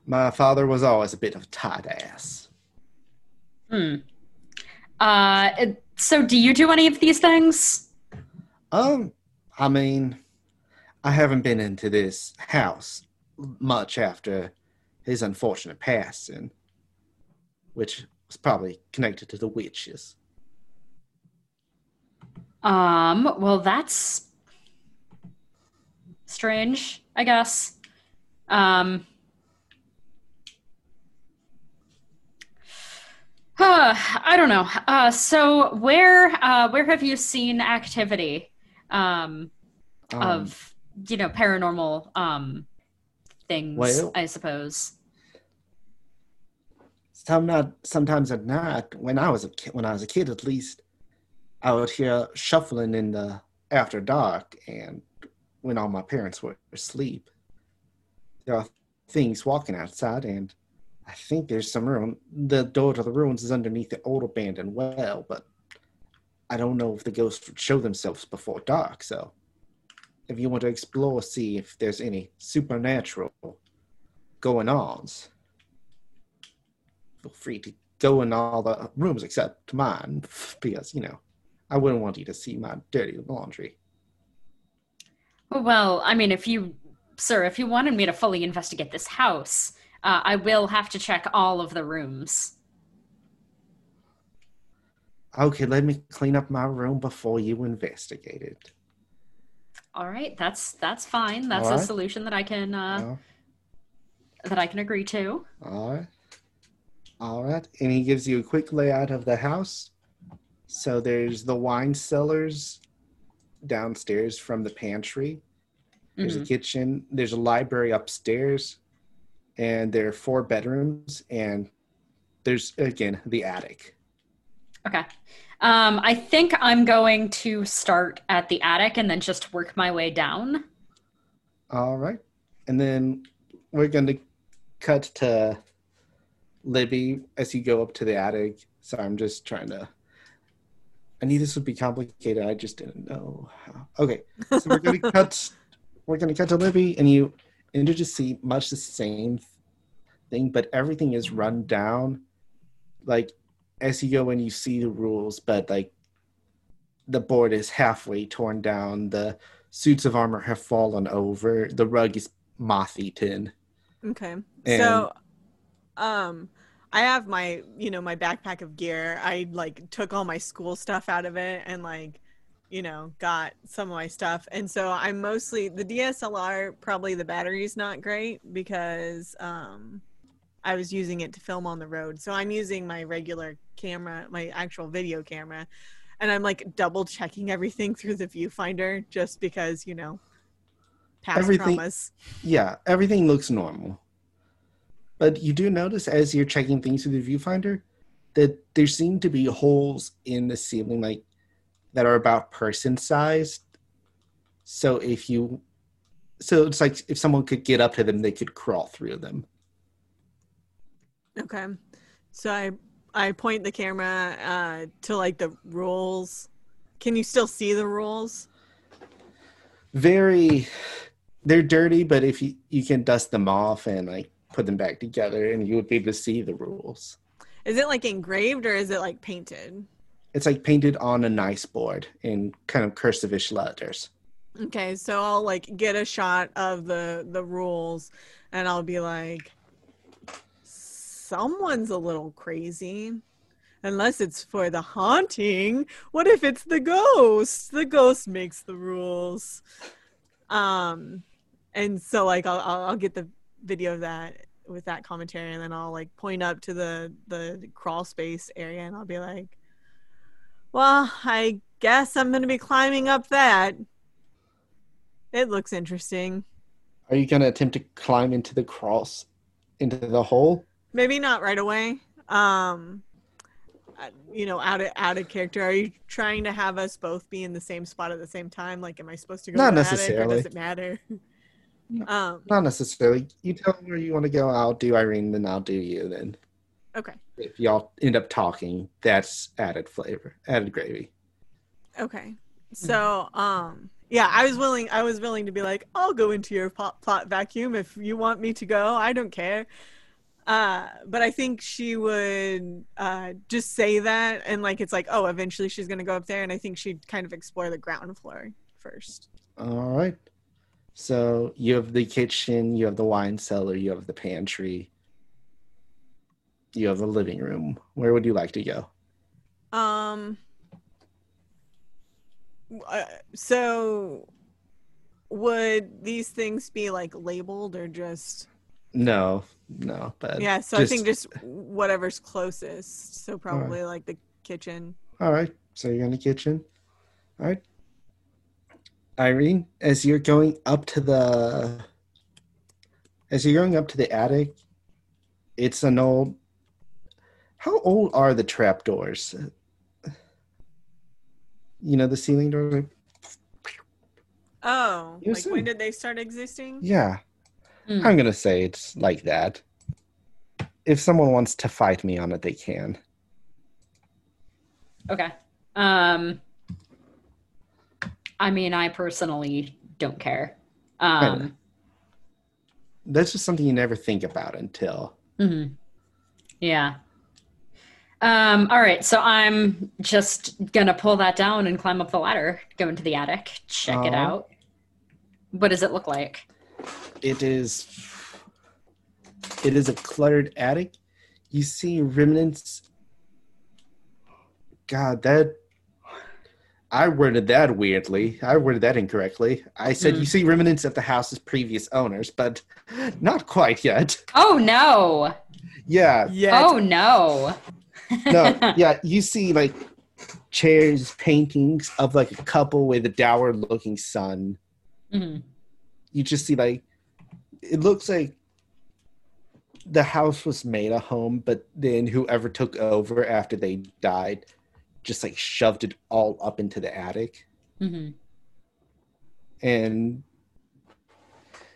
[SPEAKER 2] my father was always a bit of a tight ass
[SPEAKER 3] Hmm. Uh, so do you do any of these things?
[SPEAKER 2] um i mean i haven't been into this house much after his unfortunate passing which was probably connected to the witches
[SPEAKER 3] Um, well, that's strange, I guess. Um, uh, [sighs] I don't know. Uh, so where uh, where have you seen activity um,
[SPEAKER 2] Um,
[SPEAKER 3] of you know paranormal um, things?
[SPEAKER 2] Well-
[SPEAKER 3] I suppose.
[SPEAKER 2] some not sometimes at night when I was a kid, when I was a kid at least, I would hear shuffling in the after dark, and when all my parents were asleep, there are things walking outside, and I think there's some room. The door to the ruins is underneath the old abandoned well, but I don't know if the ghosts would show themselves before dark. So, if you want to explore, see if there's any supernatural going ons feel free to go in all the rooms except mine because you know i wouldn't want you to see my dirty laundry
[SPEAKER 3] Well, I mean, if you, sir, if you wanted me to fully investigate this house, uh, I will have to check all of the rooms.
[SPEAKER 2] okay let me clean up my room before you investigate it
[SPEAKER 3] All right, that's that's fine. That's
[SPEAKER 2] All
[SPEAKER 3] a
[SPEAKER 2] right.
[SPEAKER 3] solution that I can uh,
[SPEAKER 2] Oh,
[SPEAKER 3] that I can agree to.
[SPEAKER 2] all right all right and he gives you a quick layout of the house so there's the wine cellars downstairs from the pantry There's
[SPEAKER 3] Mhm.
[SPEAKER 2] a kitchen. There's a library upstairs, and there are four bedrooms. And there's again the attic.
[SPEAKER 3] Okay. Um, I think I'm going to start at the attic and then just work my way down.
[SPEAKER 2] All right, and then we're going to cut to Libby as you go up to the attic. So I'm just trying to. I knew this would be complicated. I just didn't know how. Okay, so we're going [laughs] to cut. We're going to cut to Libby, and you and you just see much the same thing, but everything is run down. Like as you go and you see the rules, but like the board is halfway torn down. The suits of armor have fallen over. The rug is moth eaten.
[SPEAKER 4] Okay.
[SPEAKER 2] And-
[SPEAKER 4] so um I have my, you know, my backpack of gear. I like took all my school stuff out of it and like, you know, got some of my stuff. And so I'm mostly the DSLR probably the battery's not great because um I was using it to film on the road. So I'm using my regular camera, my actual video camera, and I'm like double checking everything through the viewfinder just because, you know, past
[SPEAKER 2] Everything-
[SPEAKER 4] traumas.
[SPEAKER 2] Yeah, everything looks normal. But you do notice as you're checking things through the viewfinder that there seem to be holes in the ceiling like that are about person sized So if you, so it's like if someone could get up to them, they could crawl through them.
[SPEAKER 4] Okay. So I I point the camera uh, to like the rules. Can you still see the rules?
[SPEAKER 2] Very, they're dirty, but if you you can dust them off and like put them back together, and you would be able to see the rules.
[SPEAKER 4] Is it like engraved or is it like painted?
[SPEAKER 2] It's like painted on a nice board in kind of cursive-ish letters.
[SPEAKER 4] Okay, so I'll like get a shot of the the rules and I'll be like someone's a little crazy. Unless it's for the haunting. What if it's the ghost? The ghost makes the rules. Um and so like I'll I'll, I'll get the video of that with that commentary and then I'll like point up to the the crawl space area and I'll be like well, I guess I'm going to be climbing up that. It looks interesting.
[SPEAKER 2] Are you going to attempt to climb into the cross, into the hole?
[SPEAKER 4] Maybe not right away. Um, you know, out of out of character. Are you trying to have us both be in the same spot at the same time? Like, am I supposed to go?
[SPEAKER 2] Not necessarily.
[SPEAKER 4] Or does it matter? [laughs] um.
[SPEAKER 2] Not necessarily. You tell me where you want to go. I'll do Irene, then I'll do you. Then
[SPEAKER 4] Okay.
[SPEAKER 2] if y'all end up talking, that's added flavor, added gravy.
[SPEAKER 4] Okay. So, um, yeah, I was willing. I was willing to be like, I'll go into your plot, plot vacuum if you want me to go. I don't care. Uh, but I think she would uh, just say that, and like it's like, oh, eventually she's gonna go up there, and I think she'd kind of explore the ground floor first.
[SPEAKER 2] All right. So you have the kitchen, you have the wine cellar, you have the pantry, you have the living room. Where would you like to go?
[SPEAKER 4] Um. Uh, so, would these things be like labeled or just?
[SPEAKER 2] No, no, but
[SPEAKER 4] Yeah. So I think just whatever's closest. So probably like the kitchen.
[SPEAKER 2] All right. So you're in the kitchen. All right. Irene, as you're going up to the as you're going up to the attic, it's an old How old are the trapdoors? You know the ceiling doors?
[SPEAKER 4] Oh,
[SPEAKER 2] You
[SPEAKER 4] like
[SPEAKER 2] see.
[SPEAKER 4] when did they start existing?
[SPEAKER 2] Yeah.
[SPEAKER 3] Hmm.
[SPEAKER 2] I'm going to say it's like that. If someone wants to fight me on it, they can.
[SPEAKER 3] Okay. Um I mean, I personally don't care. Um
[SPEAKER 2] That's just something you never think about until
[SPEAKER 3] mhm. Yeah. Um all right, so I'm just going to pull that down and climb up the ladder, go into the attic, check it
[SPEAKER 2] Oh.
[SPEAKER 3] out. What does it look like?
[SPEAKER 2] it is it is a cluttered attic you see remnants god that i worded that weirdly i worded that incorrectly i said you
[SPEAKER 3] Hmm.
[SPEAKER 2] see remnants of the house's previous owners but not quite yet
[SPEAKER 3] Oh no.
[SPEAKER 2] yeah
[SPEAKER 4] Yeah.
[SPEAKER 3] Oh no.
[SPEAKER 2] no [laughs] yeah you see like chairs paintings of like a couple with a dour looking son
[SPEAKER 3] Mhm.
[SPEAKER 2] you just see like it looks like the house was made a home but then whoever took over after they died just like shoved it all up into the attic
[SPEAKER 3] Mhm.
[SPEAKER 2] and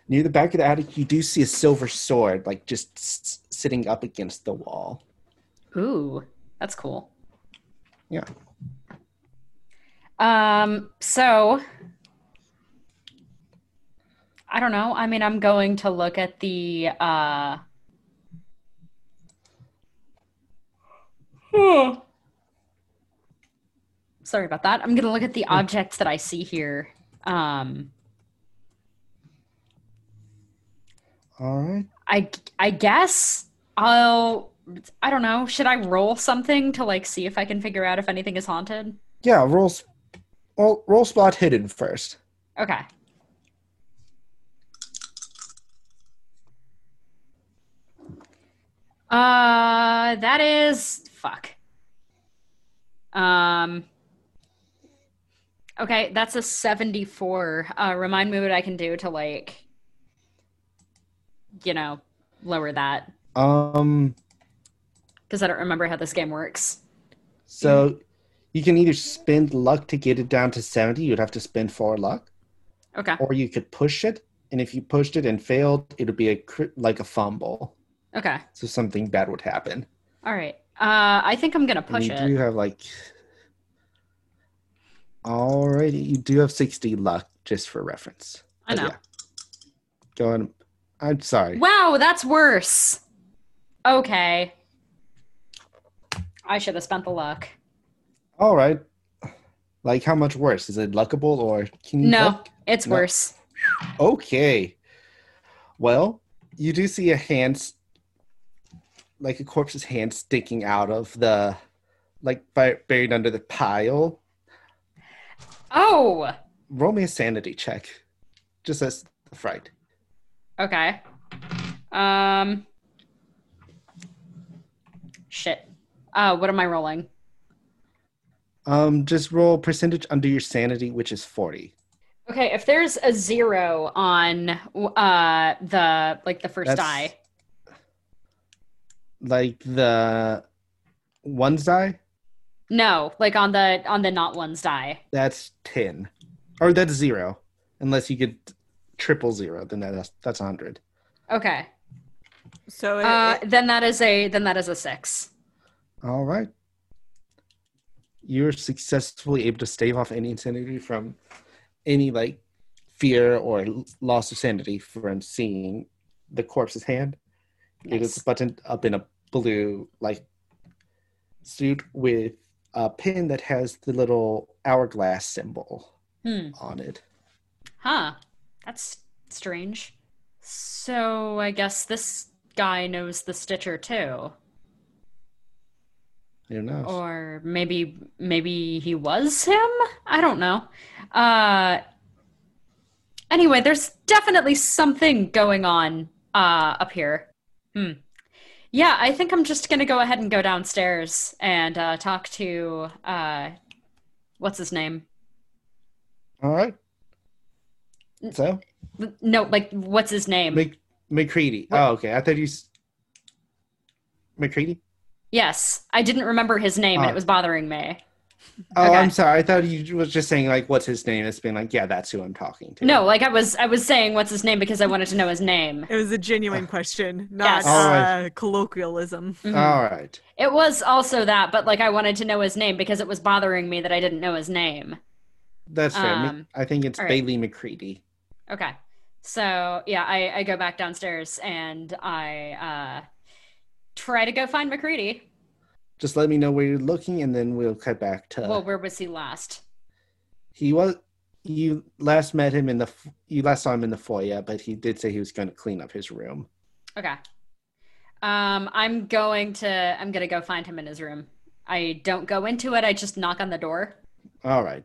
[SPEAKER 2] near the back of the attic you do see a silver sword like just s- sitting up against the wall
[SPEAKER 3] Ooh, that's cool.
[SPEAKER 2] Yeah.
[SPEAKER 3] Um, so I don't know. I mean, I'm going to look at the uh Sorry about that. I'm going to look at the objects that I see here. Um
[SPEAKER 2] all right
[SPEAKER 3] I I guess I'll I don't know. Should I roll something to like see if I can figure out if anything is haunted?
[SPEAKER 2] yeah roll well roll spot hidden first
[SPEAKER 3] Okay. Uh that is fuck. Um Okay, that's a 74. Uh remind me what I can do to like you know, lower that
[SPEAKER 2] um
[SPEAKER 3] because I don't remember how this game works.
[SPEAKER 2] so you can either spend luck to get it down to 70 you'd have to spend four luck
[SPEAKER 3] Okay.
[SPEAKER 2] or you could push it, and if you pushed it and failed, it would be a like a fumble.
[SPEAKER 3] Okay.
[SPEAKER 2] So something bad would happen.
[SPEAKER 3] All right. Uh, I think I'm gonna
[SPEAKER 2] And
[SPEAKER 3] push
[SPEAKER 2] you
[SPEAKER 3] it.
[SPEAKER 2] do have like. Alrighty, you do have sixty luck just for reference.
[SPEAKER 3] I know.
[SPEAKER 2] yeah. Go on. I'm sorry.
[SPEAKER 3] Wow, that's worse. Okay. I should have spent the luck.
[SPEAKER 2] All right. Like how much worse? Is it luckable or can you
[SPEAKER 3] No,
[SPEAKER 2] look?
[SPEAKER 3] it's
[SPEAKER 2] No.
[SPEAKER 3] worse.
[SPEAKER 2] Okay. Well, you do see a hand, like a corpse's hand sticking out of the, like buried under the pile.
[SPEAKER 3] Oh,
[SPEAKER 2] Roll me a sanity check, just as the fright.
[SPEAKER 3] okay. Um, shit. Uh, what am I rolling?
[SPEAKER 2] Um, just roll percentage under your sanity, which is forty.
[SPEAKER 3] Okay, if there's a zero on uh the like the first
[SPEAKER 2] That's-
[SPEAKER 3] die.
[SPEAKER 2] Like the one's die,
[SPEAKER 3] No, like on the on the not one's die.
[SPEAKER 2] that's ten, or that's zero, unless you get triple zero, then that's that's hundred.
[SPEAKER 3] Okay.
[SPEAKER 4] So it,
[SPEAKER 3] Uh,
[SPEAKER 4] it-
[SPEAKER 3] then that is a then that is a six.
[SPEAKER 2] All right. You're successfully able to stave off any insanity from any like fear or loss of sanity from seeing the corpse's hand. It is
[SPEAKER 3] Nice.
[SPEAKER 2] buttoned up in a blue like suit with a pin that has the little hourglass symbol
[SPEAKER 3] Hmm.
[SPEAKER 2] on it.
[SPEAKER 3] Huh. That's strange. So I guess this guy knows the Stitcher too.
[SPEAKER 2] Who knows?
[SPEAKER 3] Or maybe maybe he was him? I don't know. Uh anyway, there's definitely something going on uh up here. Hmm. Yeah, I think I'm just gonna go ahead and go downstairs and uh talk to uh what's his name?
[SPEAKER 2] All right. So,
[SPEAKER 3] No, like what's his name?
[SPEAKER 2] Mc- McCready. Oh, okay. I thought you. s- McCready?
[SPEAKER 3] Yes, I didn't remember his name and
[SPEAKER 2] Oh.
[SPEAKER 3] it was bothering me.
[SPEAKER 2] Oh,
[SPEAKER 3] Okay.
[SPEAKER 2] I'm sorry. I thought you was just saying like, "What's his name?" It's been like, "Yeah, that's who I'm talking to."
[SPEAKER 3] No, like I was I was saying what's his name because I wanted to know his name.
[SPEAKER 4] it was a genuine question, not
[SPEAKER 3] Yes.
[SPEAKER 2] All right.
[SPEAKER 4] uh, colloquialism.
[SPEAKER 3] Mhm.
[SPEAKER 2] All right.
[SPEAKER 3] It was also that, but like I wanted to know his name because it was bothering me that I didn't know his name.
[SPEAKER 2] That's fair.
[SPEAKER 3] Um,
[SPEAKER 2] I think it's
[SPEAKER 3] all right.
[SPEAKER 2] Bailey McCready.
[SPEAKER 3] Okay. So yeah, I, I go back downstairs and I uh try to go find McCready.
[SPEAKER 2] Just let me know where you're looking, and then we'll cut back to.
[SPEAKER 3] well, where was he last?
[SPEAKER 2] he was. You last met him in the. You last saw him in the foyer, but he did say he was going to clean up his room.
[SPEAKER 3] Okay. Um, I'm going to I'm gonna go find him in his room. I don't go into it, I just knock on the door.
[SPEAKER 2] All right.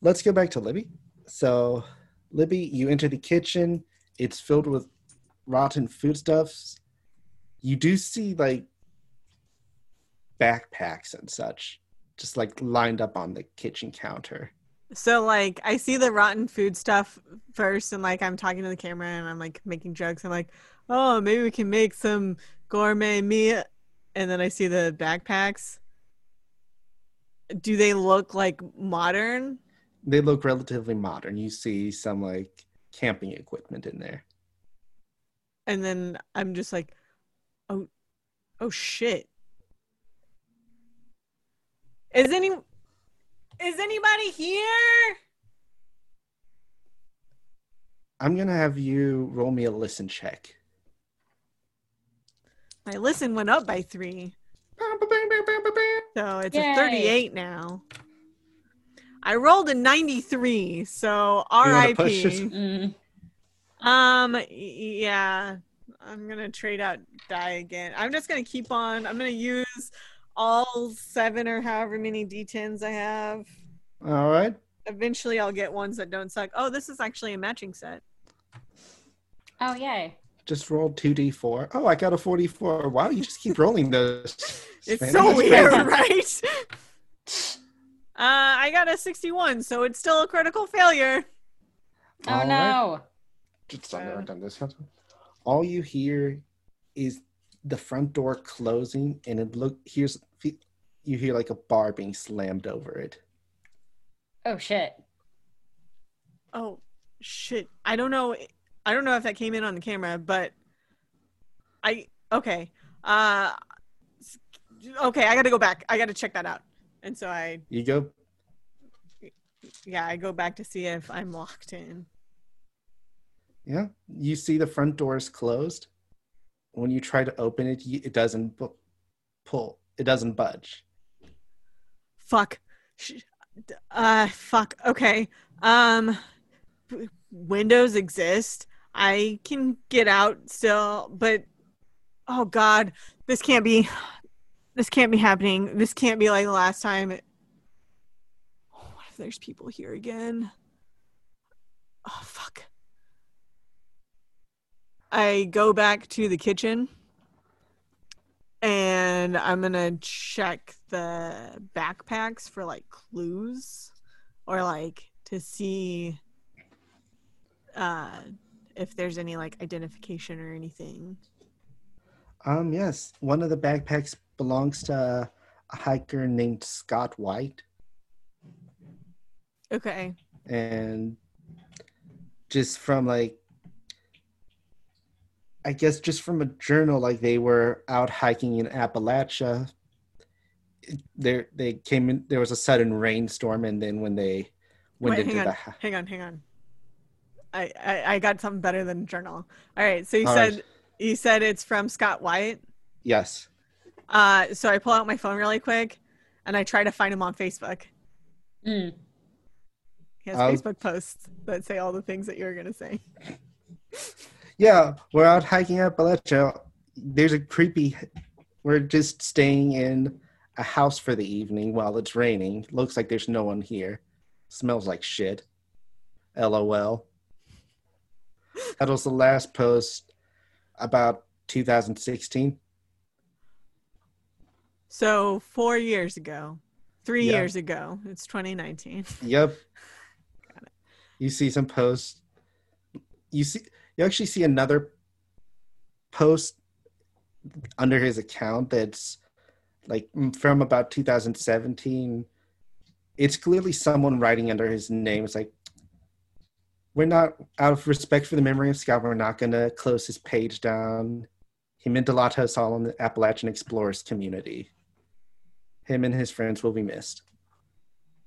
[SPEAKER 2] Let's go back to Libby. So, Libby, you enter the kitchen. It's filled with rotten foodstuffs. You do see like backpacks and such just like lined up on the kitchen counter.
[SPEAKER 4] So like I see the rotten food stuff first and like I'm talking to the camera and I'm like making jokes. I'm like, oh maybe we can make some gourmet meat and then I see the backpacks. Do they look like modern?
[SPEAKER 2] They look relatively modern. You see some like camping equipment in there.
[SPEAKER 4] And then I'm just like, oh oh shit. Is any is anybody here?
[SPEAKER 2] I'm going to have you roll me a listen check.
[SPEAKER 4] My listen went up by three. So it's
[SPEAKER 3] Yay.
[SPEAKER 4] a 38 now. I rolled a 93, so RIP.
[SPEAKER 3] Mm.
[SPEAKER 4] Um, yeah, I'm gonna trade out die again. I'm just gonna keep on. I'm gonna use all seven or however many D10s I have.
[SPEAKER 2] All right.
[SPEAKER 4] Eventually, I'll get ones that don't suck. Oh, this is actually a matching set.
[SPEAKER 3] Oh yay.
[SPEAKER 2] Just rolled 2d4. Oh, I got a 44. Wow, you just keep rolling those. [laughs]
[SPEAKER 4] It's
[SPEAKER 2] Man,
[SPEAKER 4] so weird,
[SPEAKER 2] crazy.
[SPEAKER 4] right? Uh, I got a 61, so it's still a critical failure.
[SPEAKER 3] Oh
[SPEAKER 2] All right.
[SPEAKER 3] no.
[SPEAKER 2] Just so I
[SPEAKER 4] Uh,
[SPEAKER 2] never done this. All you hear is the front door closing, and it look here's you hear like a bar being slammed over it.
[SPEAKER 3] Oh shit.
[SPEAKER 4] Oh, shit. I don't know. I don't know if that came in on the camera, but I okay. Uh, okay. I got to go back. I got to check that out. And so I,
[SPEAKER 2] You go.
[SPEAKER 4] yeah, I go back to see if I'm locked in.
[SPEAKER 2] Yeah. You see the front door is closed. When you try to open it, it doesn't pull. It doesn't budge.
[SPEAKER 4] Fuck. Uh, fuck. Okay. Um, windows exist. I can get out still, but oh god, this can't be. This can't be happening. This can't be like the last time. What if there's people here again? Oh fuck. I go back to the kitchen and I'm gonna check the backpacks for like clues or like to see uh if there's any like identification or anything.
[SPEAKER 2] Um, yes. One of the backpacks belongs to a hiker named Scott White.
[SPEAKER 4] Okay.
[SPEAKER 2] and just from like I guess just from a journal, like they were out hiking in Appalachia. There, they came in. There was a sudden rainstorm, and then when they went
[SPEAKER 4] Wait,
[SPEAKER 2] into
[SPEAKER 4] hang
[SPEAKER 2] the
[SPEAKER 4] on.
[SPEAKER 2] ha-
[SPEAKER 4] Hang on, hang on. I, I I got something better than journal. All right. So you
[SPEAKER 2] All
[SPEAKER 4] said
[SPEAKER 2] right.
[SPEAKER 4] you said it's from Scott White.
[SPEAKER 2] yes,
[SPEAKER 4] Uh so I pull out my phone really quick and I try to find him on Facebook.
[SPEAKER 3] Mm.
[SPEAKER 4] He has
[SPEAKER 2] Um,
[SPEAKER 4] Facebook posts that say all the things that you were gonna say. [laughs]
[SPEAKER 2] yeah, we're out hiking Appalachia. There's a creepy. We're just staying in a house for the evening while it's raining. Looks like there's no one here. Smells like shit. LOL. That was the last post about 2016.
[SPEAKER 4] So four years ago, three years ago, it's 2019.
[SPEAKER 2] Yep. [laughs] You see some posts. You see you actually see another post under his account that's like from about 2017. It's clearly someone writing under his name. It's like we're not out of respect for the memory of Scott, we're not gonna close his page down. He meant a lot to us all in the Appalachian Explorers community. Him and his friends will be missed.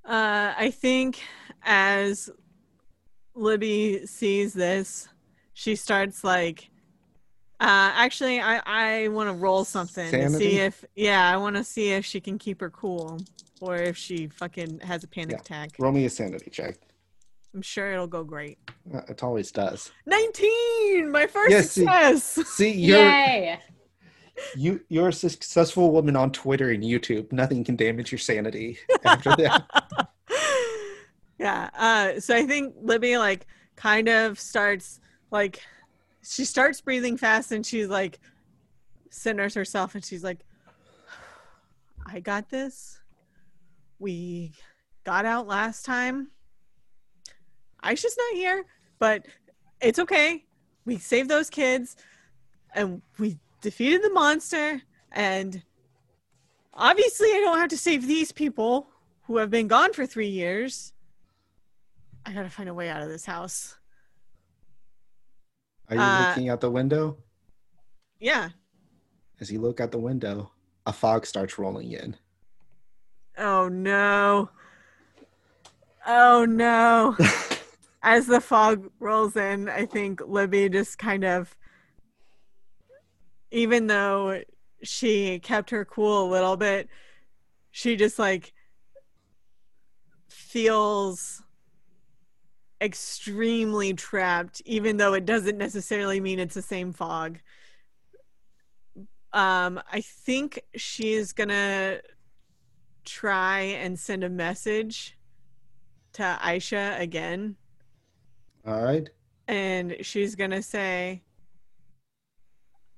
[SPEAKER 4] Uh, I think as Libby sees this, she starts like, uh, actually, I, I want to roll something to see if, yeah, I want to see if she can keep her cool or if she fucking has a panic
[SPEAKER 2] Yeah.
[SPEAKER 4] attack.
[SPEAKER 2] Roll me a sanity check.
[SPEAKER 4] I'm sure it'll go great.
[SPEAKER 2] Uh, It always does.
[SPEAKER 4] 19! My first
[SPEAKER 2] Yes, see-
[SPEAKER 4] success!
[SPEAKER 2] See, you're
[SPEAKER 3] Yay!
[SPEAKER 2] you you're a successful woman on Twitter and YouTube. Nothing can damage your sanity after that. [laughs] [laughs]
[SPEAKER 4] yeah uh so i think libby like kind of starts like she starts breathing fast and she's like centers herself and she's like [sighs] i got this. We got out last time. Aisha's not here but it's okay. We saved those kids and we defeated the monster. And obviously i don't have to save these people who have been gone for three years. I gotta find a way out of this house.
[SPEAKER 2] Are you
[SPEAKER 4] Uh,
[SPEAKER 2] looking out the window?
[SPEAKER 4] Yeah.
[SPEAKER 2] As you look out the window, a fog starts rolling in.
[SPEAKER 4] Oh no. Oh no. [laughs] As the fog rolls in, I think Libby just kind of, even though she kept her cool a little bit, she just like feels extremely trapped, even though it doesn't necessarily mean it's the same fog. Um, I think she's gonna try and send a message to Aisha again,
[SPEAKER 2] All right.
[SPEAKER 4] and she's gonna say,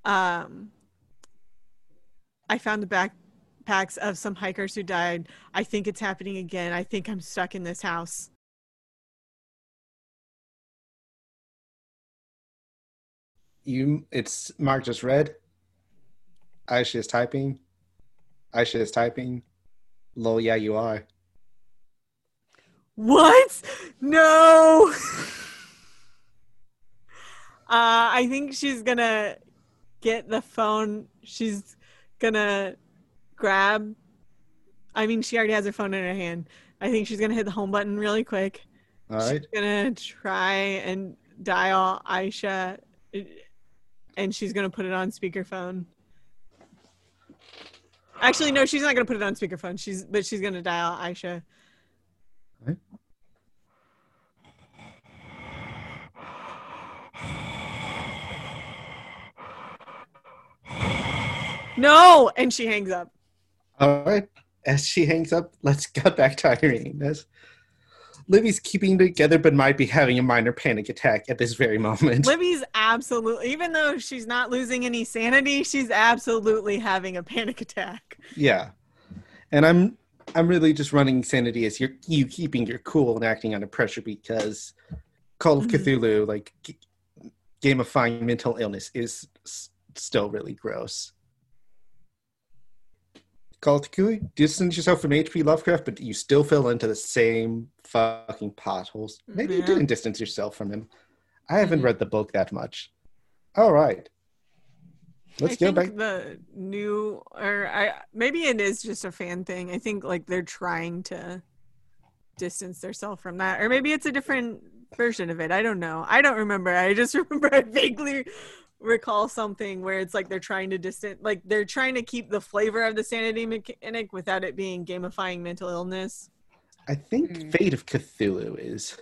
[SPEAKER 4] um, I found the backpacks of some hikers who died. I think it's happening again. I think I'm stuck in this house.
[SPEAKER 2] You it's marked as red. Aisha is typing. Aisha is typing. Lol, yeah, you are.
[SPEAKER 4] What? No. [laughs] Uh, I think she's gonna get the phone. She's gonna grab. I mean, she already has her phone in her hand. I think she's gonna hit the home button really quick.
[SPEAKER 2] All right.
[SPEAKER 4] She's gonna try and dial Aisha, and she's gonna put it on speakerphone. Actually, no, she's not gonna put it on speakerphone. She's but she's gonna dial Aisha.
[SPEAKER 2] Right.
[SPEAKER 4] No, and she hangs up.
[SPEAKER 2] All right. As she hangs up, let's get back to Irene. Libby's keeping together, but might be having a minor panic attack at this very moment. [laughs]
[SPEAKER 4] Libby's absolutely, even though she's not losing any sanity, she's absolutely having a panic attack.
[SPEAKER 2] Yeah, and I'm I'm really just running sanity as you're you keeping your cool and acting under pressure because Call of
[SPEAKER 4] Mhm.
[SPEAKER 2] Cthulhu, like g- gamifying mental illness, is s- still really gross. Call of Cthulhu, distance yourself from H.P. Lovecraft, but you still fell into the same fucking potholes. Maybe you didn't distance yourself from him. I haven't
[SPEAKER 3] Mhm.
[SPEAKER 2] read the book that much. All right, let's
[SPEAKER 4] I
[SPEAKER 2] go
[SPEAKER 4] think
[SPEAKER 2] back.
[SPEAKER 4] The new, or I maybe it is just a fan thing. I think like they're trying to distance themselves from that, or maybe it's a different version of it. I don't know. I don't remember. I just [laughs] remember I vaguely recall something where it's like they're trying to distance, like they're trying to keep the flavor of the sanity mechanic without it being gamifying mental illness.
[SPEAKER 2] I think
[SPEAKER 3] Hmm.
[SPEAKER 2] Fate of Cthulhu is.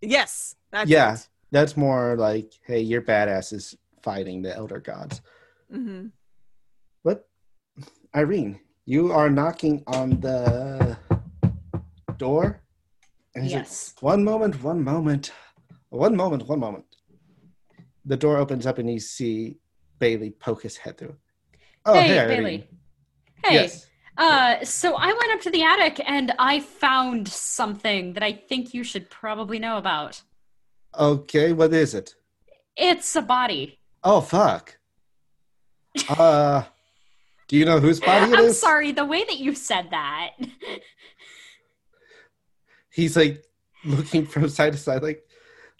[SPEAKER 4] Yes, that's
[SPEAKER 2] Yeah.
[SPEAKER 4] it.
[SPEAKER 2] That's more like, hey, your badass is fighting the elder gods.
[SPEAKER 4] mm-hmm.
[SPEAKER 2] But Irene, you are knocking on the door. And he's like,
[SPEAKER 3] Yes.
[SPEAKER 2] one moment, one moment, one moment, one moment. The door opens up and you see Bailey poke his head through. Oh,
[SPEAKER 3] hey,
[SPEAKER 2] Irene.
[SPEAKER 3] Bailey. Hey.
[SPEAKER 2] Yes.
[SPEAKER 3] Uh, so I went up to the attic and I found something that I think you should probably know about.
[SPEAKER 2] Okay, what is it?
[SPEAKER 3] It's a body.
[SPEAKER 2] Oh, fuck. Uh, do you know whose body it [laughs]
[SPEAKER 3] I'm
[SPEAKER 2] is?
[SPEAKER 3] sorry, the way that you said that.
[SPEAKER 2] he's like looking from side to side like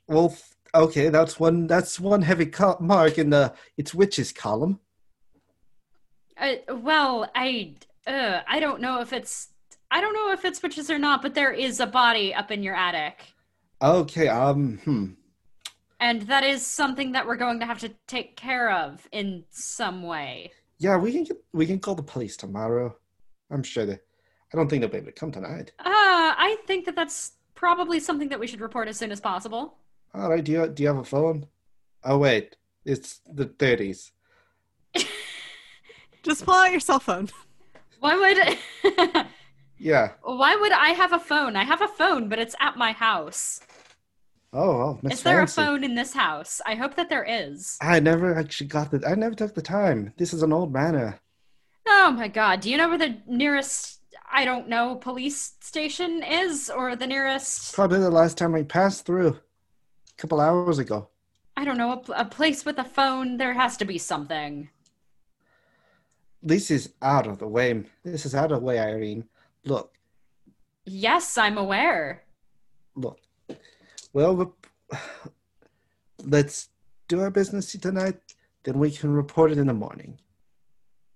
[SPEAKER 2] well okay that's one that's one heavy co- mark in the it's witches column.
[SPEAKER 3] Uh, well, I uh, I don't know if it's I don't know if it's witches or not, but there is a body up in your attic,
[SPEAKER 2] okay um hmm.
[SPEAKER 3] And that is something that we're going to have to take care of in some way.
[SPEAKER 2] yeah we can get, we can call the police tomorrow. I'm sure that i don't think they'll be able to come tonight.
[SPEAKER 3] Uh, I think that that's probably something that we should report as soon as possible.
[SPEAKER 2] All right do you do you have a phone oh wait it's the 30s [laughs]
[SPEAKER 4] Just pull out your cell phone.
[SPEAKER 3] Why would [laughs]
[SPEAKER 2] yeah
[SPEAKER 3] Why would I have a phone? I have a phone, but it's at my house.
[SPEAKER 2] oh well Miss
[SPEAKER 3] is there
[SPEAKER 2] Fancy.
[SPEAKER 3] a phone in this house? I hope that there is.
[SPEAKER 2] i never actually got the i never took the time this is an old manor
[SPEAKER 3] Oh my god, do you know where the nearest I don't know police station is or the nearest
[SPEAKER 2] probably the last time i passed through a couple hours ago
[SPEAKER 3] I don't know a, pl- a place with a phone? There has to be something.
[SPEAKER 2] This is out of the way. This is out of the way, Irene. Look,
[SPEAKER 3] Yes, I'm aware.
[SPEAKER 2] look. Well, let's do our business tonight. Then we can report it in the morning.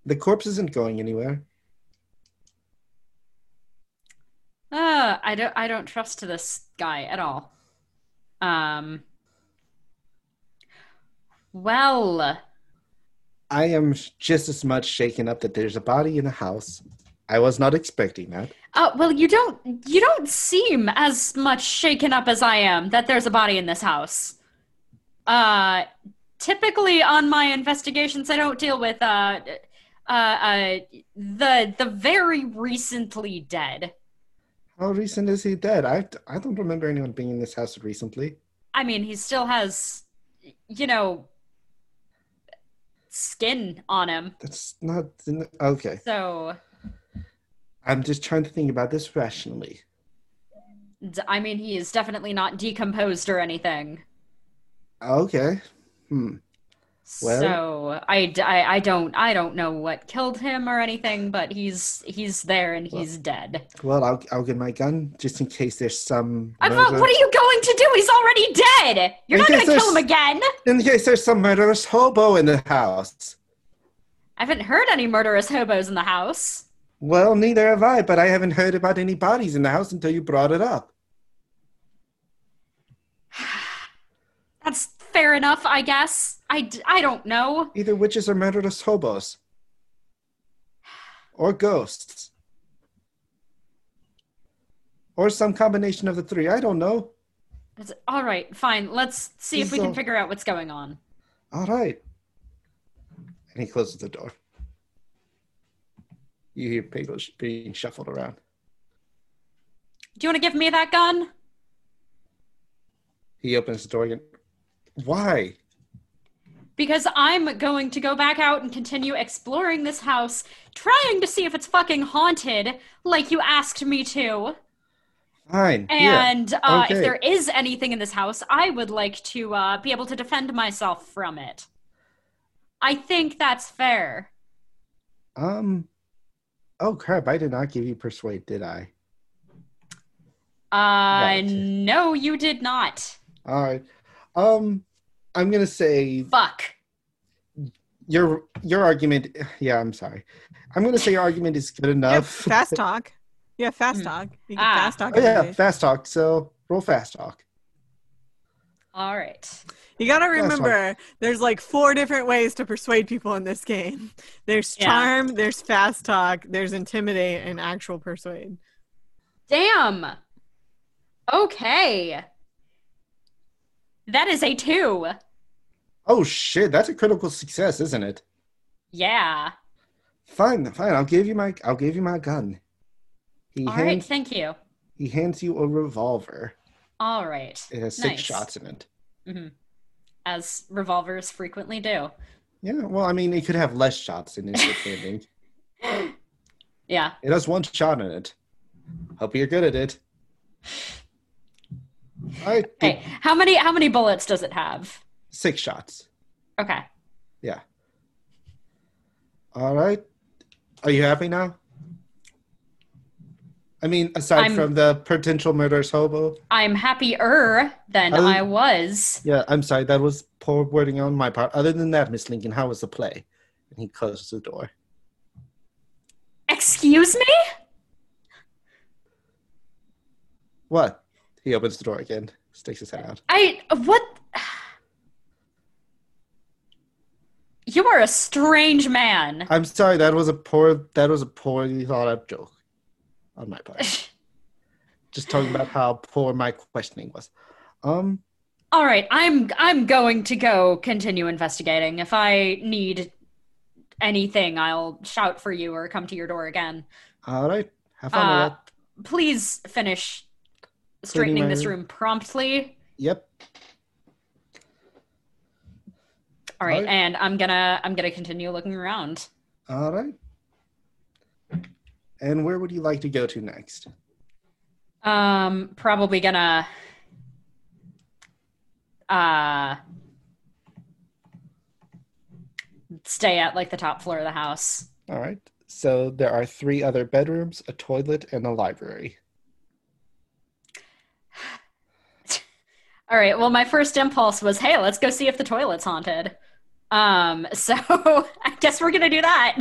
[SPEAKER 2] The corpse isn't going anywhere.
[SPEAKER 3] Uh, I don't I don't trust this guy at all. Um Well,
[SPEAKER 2] I am just as much shaken up that there's a body in the house. I was not expecting that.
[SPEAKER 3] Uh, well, you don't you don't seem as much shaken up as I am that there's a body in this house. Uh, typically on my investigations, I don't deal with uh, uh, uh, the the very recently dead.
[SPEAKER 2] How recent is he dead? I I don't remember anyone being in this house recently.
[SPEAKER 3] I mean, he still has, you know, skin on him.
[SPEAKER 2] That's not okay.
[SPEAKER 3] So,
[SPEAKER 2] I'm just trying to think about this rationally.
[SPEAKER 3] I mean, he is definitely not decomposed or anything.
[SPEAKER 2] Okay. Hmm. Well-
[SPEAKER 3] so I, I- I don't I don't know what killed him or anything, but he's he's there and he's dead.
[SPEAKER 2] Well, I'll I'll get my gun just in case there's some.
[SPEAKER 3] I thought,
[SPEAKER 2] murder-
[SPEAKER 3] what are you going to do? He's already dead. You're
[SPEAKER 2] In
[SPEAKER 3] not going to kill him again.
[SPEAKER 2] In case there's some murderous hobo in the house.
[SPEAKER 3] I haven't heard any murderous hobos in the house.
[SPEAKER 2] Well, neither have I, but I haven't heard about any bodies in the house until you brought it up. [sighs]
[SPEAKER 3] That's fair enough, I guess. I, d- I don't know.
[SPEAKER 2] Either witches or murderous hobos. Or ghosts. Or some combination of the three. I don't know.
[SPEAKER 3] It's, all right, fine. Let's see if we can figure out what's going on.
[SPEAKER 2] All right. And he closes the door. You hear papers being shuffled around.
[SPEAKER 3] Do you want to give me that gun?
[SPEAKER 2] He opens the door again. Why?
[SPEAKER 3] Because I'm going to go back out and continue exploring this house, trying to see if it's fucking haunted, like you asked me to.
[SPEAKER 2] Fine. yeah.
[SPEAKER 3] And uh, if there is anything in this house, I would like to uh, be able to defend myself from it. I think that's fair.
[SPEAKER 2] Um. Oh crap! I did not give you persuade, did I?
[SPEAKER 3] Uh,
[SPEAKER 2] Right.
[SPEAKER 3] no, you did not.
[SPEAKER 2] All right. Um, I'm gonna say
[SPEAKER 3] Fuck.
[SPEAKER 2] your your argument. Yeah, I'm sorry. I'm gonna say your argument is good
[SPEAKER 4] Yeah,
[SPEAKER 2] enough.
[SPEAKER 4] fast talk. Yeah, fast
[SPEAKER 3] Hmm.
[SPEAKER 4] talk. You can
[SPEAKER 3] Ah.
[SPEAKER 4] fast talk.
[SPEAKER 2] oh yeah, fast talk. So roll fast talk.
[SPEAKER 3] All right.
[SPEAKER 4] You gotta remember, there's like four different ways to persuade people in this game. There's
[SPEAKER 3] Yeah.
[SPEAKER 4] charm, there's fast talk, there's intimidate, and actual persuade.
[SPEAKER 3] Damn. Okay. That is a two.
[SPEAKER 2] Oh shit! That's a critical success, isn't it?
[SPEAKER 3] Yeah.
[SPEAKER 2] Fine, fine. I'll give you my. I'll give you my gun. He
[SPEAKER 3] All right.
[SPEAKER 2] hands.
[SPEAKER 3] Thank you.
[SPEAKER 2] He hands you a revolver.
[SPEAKER 3] All right.
[SPEAKER 2] It has six
[SPEAKER 3] Nice.
[SPEAKER 2] shots in it. Mm-hmm.
[SPEAKER 3] As revolvers frequently do.
[SPEAKER 2] Yeah. Well, I mean, it could have less shots in it. [laughs]
[SPEAKER 3] Yeah.
[SPEAKER 2] it has one shot in it. Hope you're good at it. All right.
[SPEAKER 3] Okay. How many how many bullets does it have?
[SPEAKER 2] Six shots.
[SPEAKER 3] Okay.
[SPEAKER 2] Yeah. All right. Are you happy now? I mean, aside
[SPEAKER 3] I'm-
[SPEAKER 2] from the potential murderous hobo.
[SPEAKER 3] I'm happier than
[SPEAKER 2] Other-
[SPEAKER 3] I was.
[SPEAKER 2] Yeah, I'm sorry. That was poor wording on my part. Other than that, Miss Lincoln, how was the play? And he closes the door.
[SPEAKER 3] Excuse me?
[SPEAKER 2] What? He opens the door again, sticks his head out.
[SPEAKER 3] I what You are a strange man.
[SPEAKER 2] I'm sorry. That was a poor. That was a poorly thought out joke on my part. [laughs] Just talking about how poor my questioning was. Um.
[SPEAKER 3] All right, I'm I'm going to go continue investigating. If I need anything, I'll shout for you or come to your door again.
[SPEAKER 2] All right. Have fun
[SPEAKER 3] Uh,
[SPEAKER 2] with that.
[SPEAKER 3] Please finish straightening this
[SPEAKER 2] room.
[SPEAKER 3] promptly.
[SPEAKER 2] Yep.
[SPEAKER 3] All right,
[SPEAKER 2] Alright.
[SPEAKER 3] and I'm gonna I'm gonna continue looking around.
[SPEAKER 2] All right. And where would you like to go to next?
[SPEAKER 3] Um, probably gonna uh stay at like the top floor of the house.
[SPEAKER 2] All right. So there are three other bedrooms, a toilet, and a library.
[SPEAKER 3] All right. Well, my first impulse was, "Hey, let's go see if the toilet's haunted." Um, [laughs] so I guess we're gonna do that.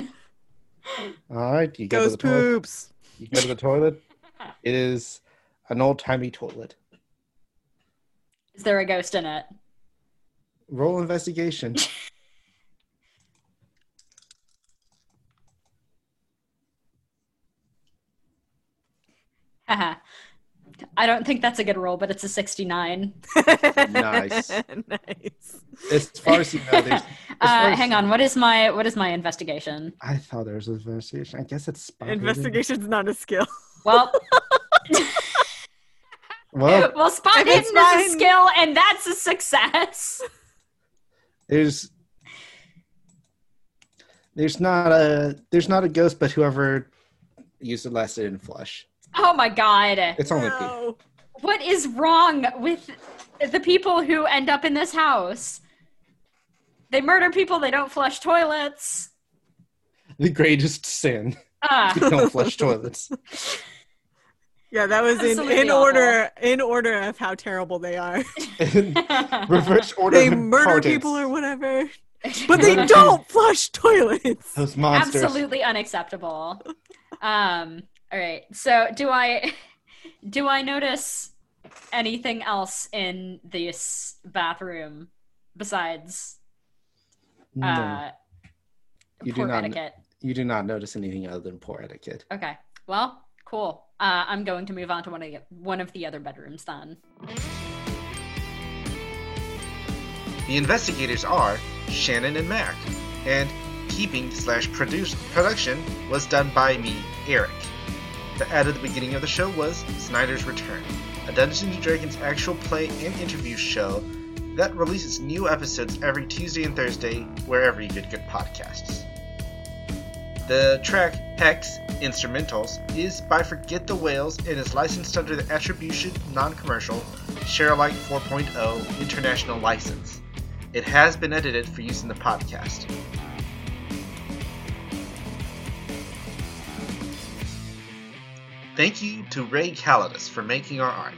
[SPEAKER 2] All right. You go to
[SPEAKER 4] Ghost
[SPEAKER 2] the toilet. You go to the toilet. [laughs] It is an old timey toilet.
[SPEAKER 3] Is there a ghost in it?
[SPEAKER 2] Roll investigation.
[SPEAKER 3] Haha. [laughs] I don't think that's a good roll, but it's a 69.
[SPEAKER 2] Nice. [laughs]
[SPEAKER 4] nice.
[SPEAKER 2] As far as you know, there's. [laughs] as
[SPEAKER 3] Uh,
[SPEAKER 2] as-
[SPEAKER 3] hang on. What is my what is my investigation?
[SPEAKER 2] I thought there was an investigation. I guess it's spot hidden.
[SPEAKER 4] Investigation's not a skill.
[SPEAKER 3] Well, [laughs]
[SPEAKER 2] Well,
[SPEAKER 3] well, spot
[SPEAKER 4] If it's
[SPEAKER 3] hidden is a skill, and that's a success.
[SPEAKER 2] there's there's not a there's not a ghost, but whoever used it last didn't flush.
[SPEAKER 3] Oh my god.
[SPEAKER 2] It's only pee.
[SPEAKER 4] No.
[SPEAKER 3] What is wrong with the people who end up in this house? They murder people. They don't flush toilets.
[SPEAKER 7] The greatest sin.
[SPEAKER 3] Ah, [laughs]
[SPEAKER 7] Don't flush toilets. [laughs]
[SPEAKER 4] Yeah, that was in,
[SPEAKER 3] Absolutely
[SPEAKER 4] in
[SPEAKER 3] awful.
[SPEAKER 4] order in order of how terrible they are. [laughs]
[SPEAKER 7] Reverse order.
[SPEAKER 4] they murder
[SPEAKER 7] importance.
[SPEAKER 4] people or whatever, but they don't flush toilets.
[SPEAKER 7] Those monsters.
[SPEAKER 3] absolutely unacceptable. Um. All right. So do I [laughs] do I notice anything else in this bathroom besides
[SPEAKER 7] No,
[SPEAKER 3] uh,
[SPEAKER 7] You do
[SPEAKER 3] poor
[SPEAKER 7] not-
[SPEAKER 3] etiquette?
[SPEAKER 7] you do not notice anything other than poor etiquette.
[SPEAKER 3] Okay. Well, cool. Uh, I'm going to move on to one of the one of the other bedrooms then.
[SPEAKER 2] The investigators are Shannon and Mac, and keeping slash produce production was done by me, Eric. The ad at the beginning of the show was Snyder's Return, a Dungeons & Dragons actual play and interview show that releases new episodes every Tuesday and Thursday wherever you get good podcasts. The track Hex Instrumentals is by Forget the Whales and is licensed under the Attribution Non-Commercial Sharealike 4.0 International License. It has been edited for use in the podcast. Thank you to Ray Calidus for making our art.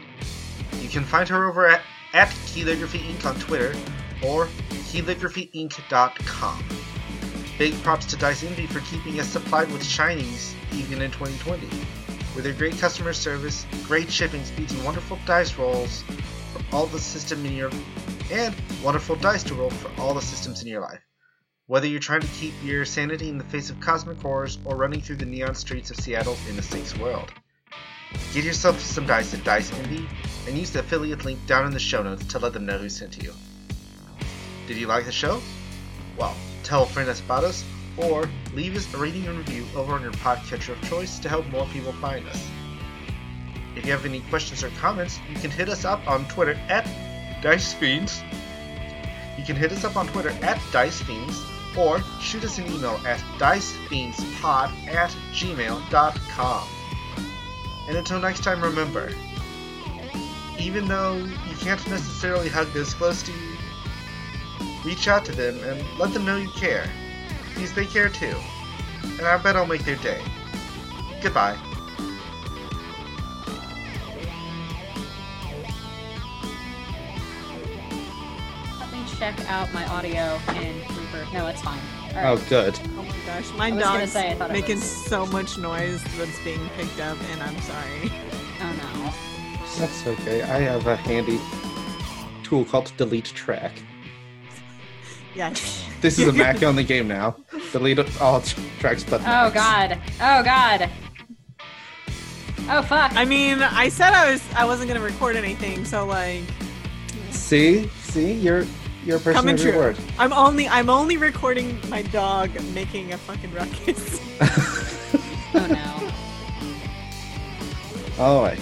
[SPEAKER 2] You can find her over at, at Inc. on Twitter or calligraphyinc.com. Big props to Dice Envy for keeping us supplied with shinies even in 2020. With their great customer service, great shipping speeds, and wonderful dice rolls for all the system in your and wonderful dice to roll for all the systems in your life. Whether you're trying to keep your sanity in the face of cosmic horrors or running through the neon streets of Seattle in a safe world. Get yourself some dice at Dice Envy and use the affiliate link down in the show notes to let them know who sent you. Did you like the show? Well, tell a friend about us, or leave us a rating and review over on your podcatcher of choice to help more people find us. If you have any questions or comments, you can hit us up on Twitter at DiceFiends. You can hit us up on Twitter at DiceFiends, or shoot us an email at dicefiendspod at gmail.com. And until next time, remember, even though you can't necessarily hug those close to you, reach out to them and let them know you care, because they care too. And I bet I'll make their day. Goodbye.
[SPEAKER 3] Let me check out my audio in Reaper. No, it's fine. All oh, right.
[SPEAKER 7] Oh, good.
[SPEAKER 4] Oh my gosh, my
[SPEAKER 3] I was
[SPEAKER 4] dog's
[SPEAKER 3] say, I thought it
[SPEAKER 4] making
[SPEAKER 3] was-
[SPEAKER 4] so much noise that's being picked up, and I'm sorry.
[SPEAKER 3] Oh no.
[SPEAKER 7] That's okay. I have a handy tool called Delete Track.
[SPEAKER 4] Yes.
[SPEAKER 7] This is a [laughs] Mac only game now. Delete all tr- tracks but
[SPEAKER 3] Oh
[SPEAKER 7] Macs.
[SPEAKER 3] god. Oh god. Oh fuck.
[SPEAKER 4] I mean, I said I was I wasn't gonna record anything, so like,
[SPEAKER 7] See? See? You're you're a person
[SPEAKER 4] coming
[SPEAKER 7] of your
[SPEAKER 4] true.
[SPEAKER 7] word.
[SPEAKER 4] I'm only I'm only recording my dog making a fucking ruckus. [laughs]
[SPEAKER 3] oh no.
[SPEAKER 7] Alright.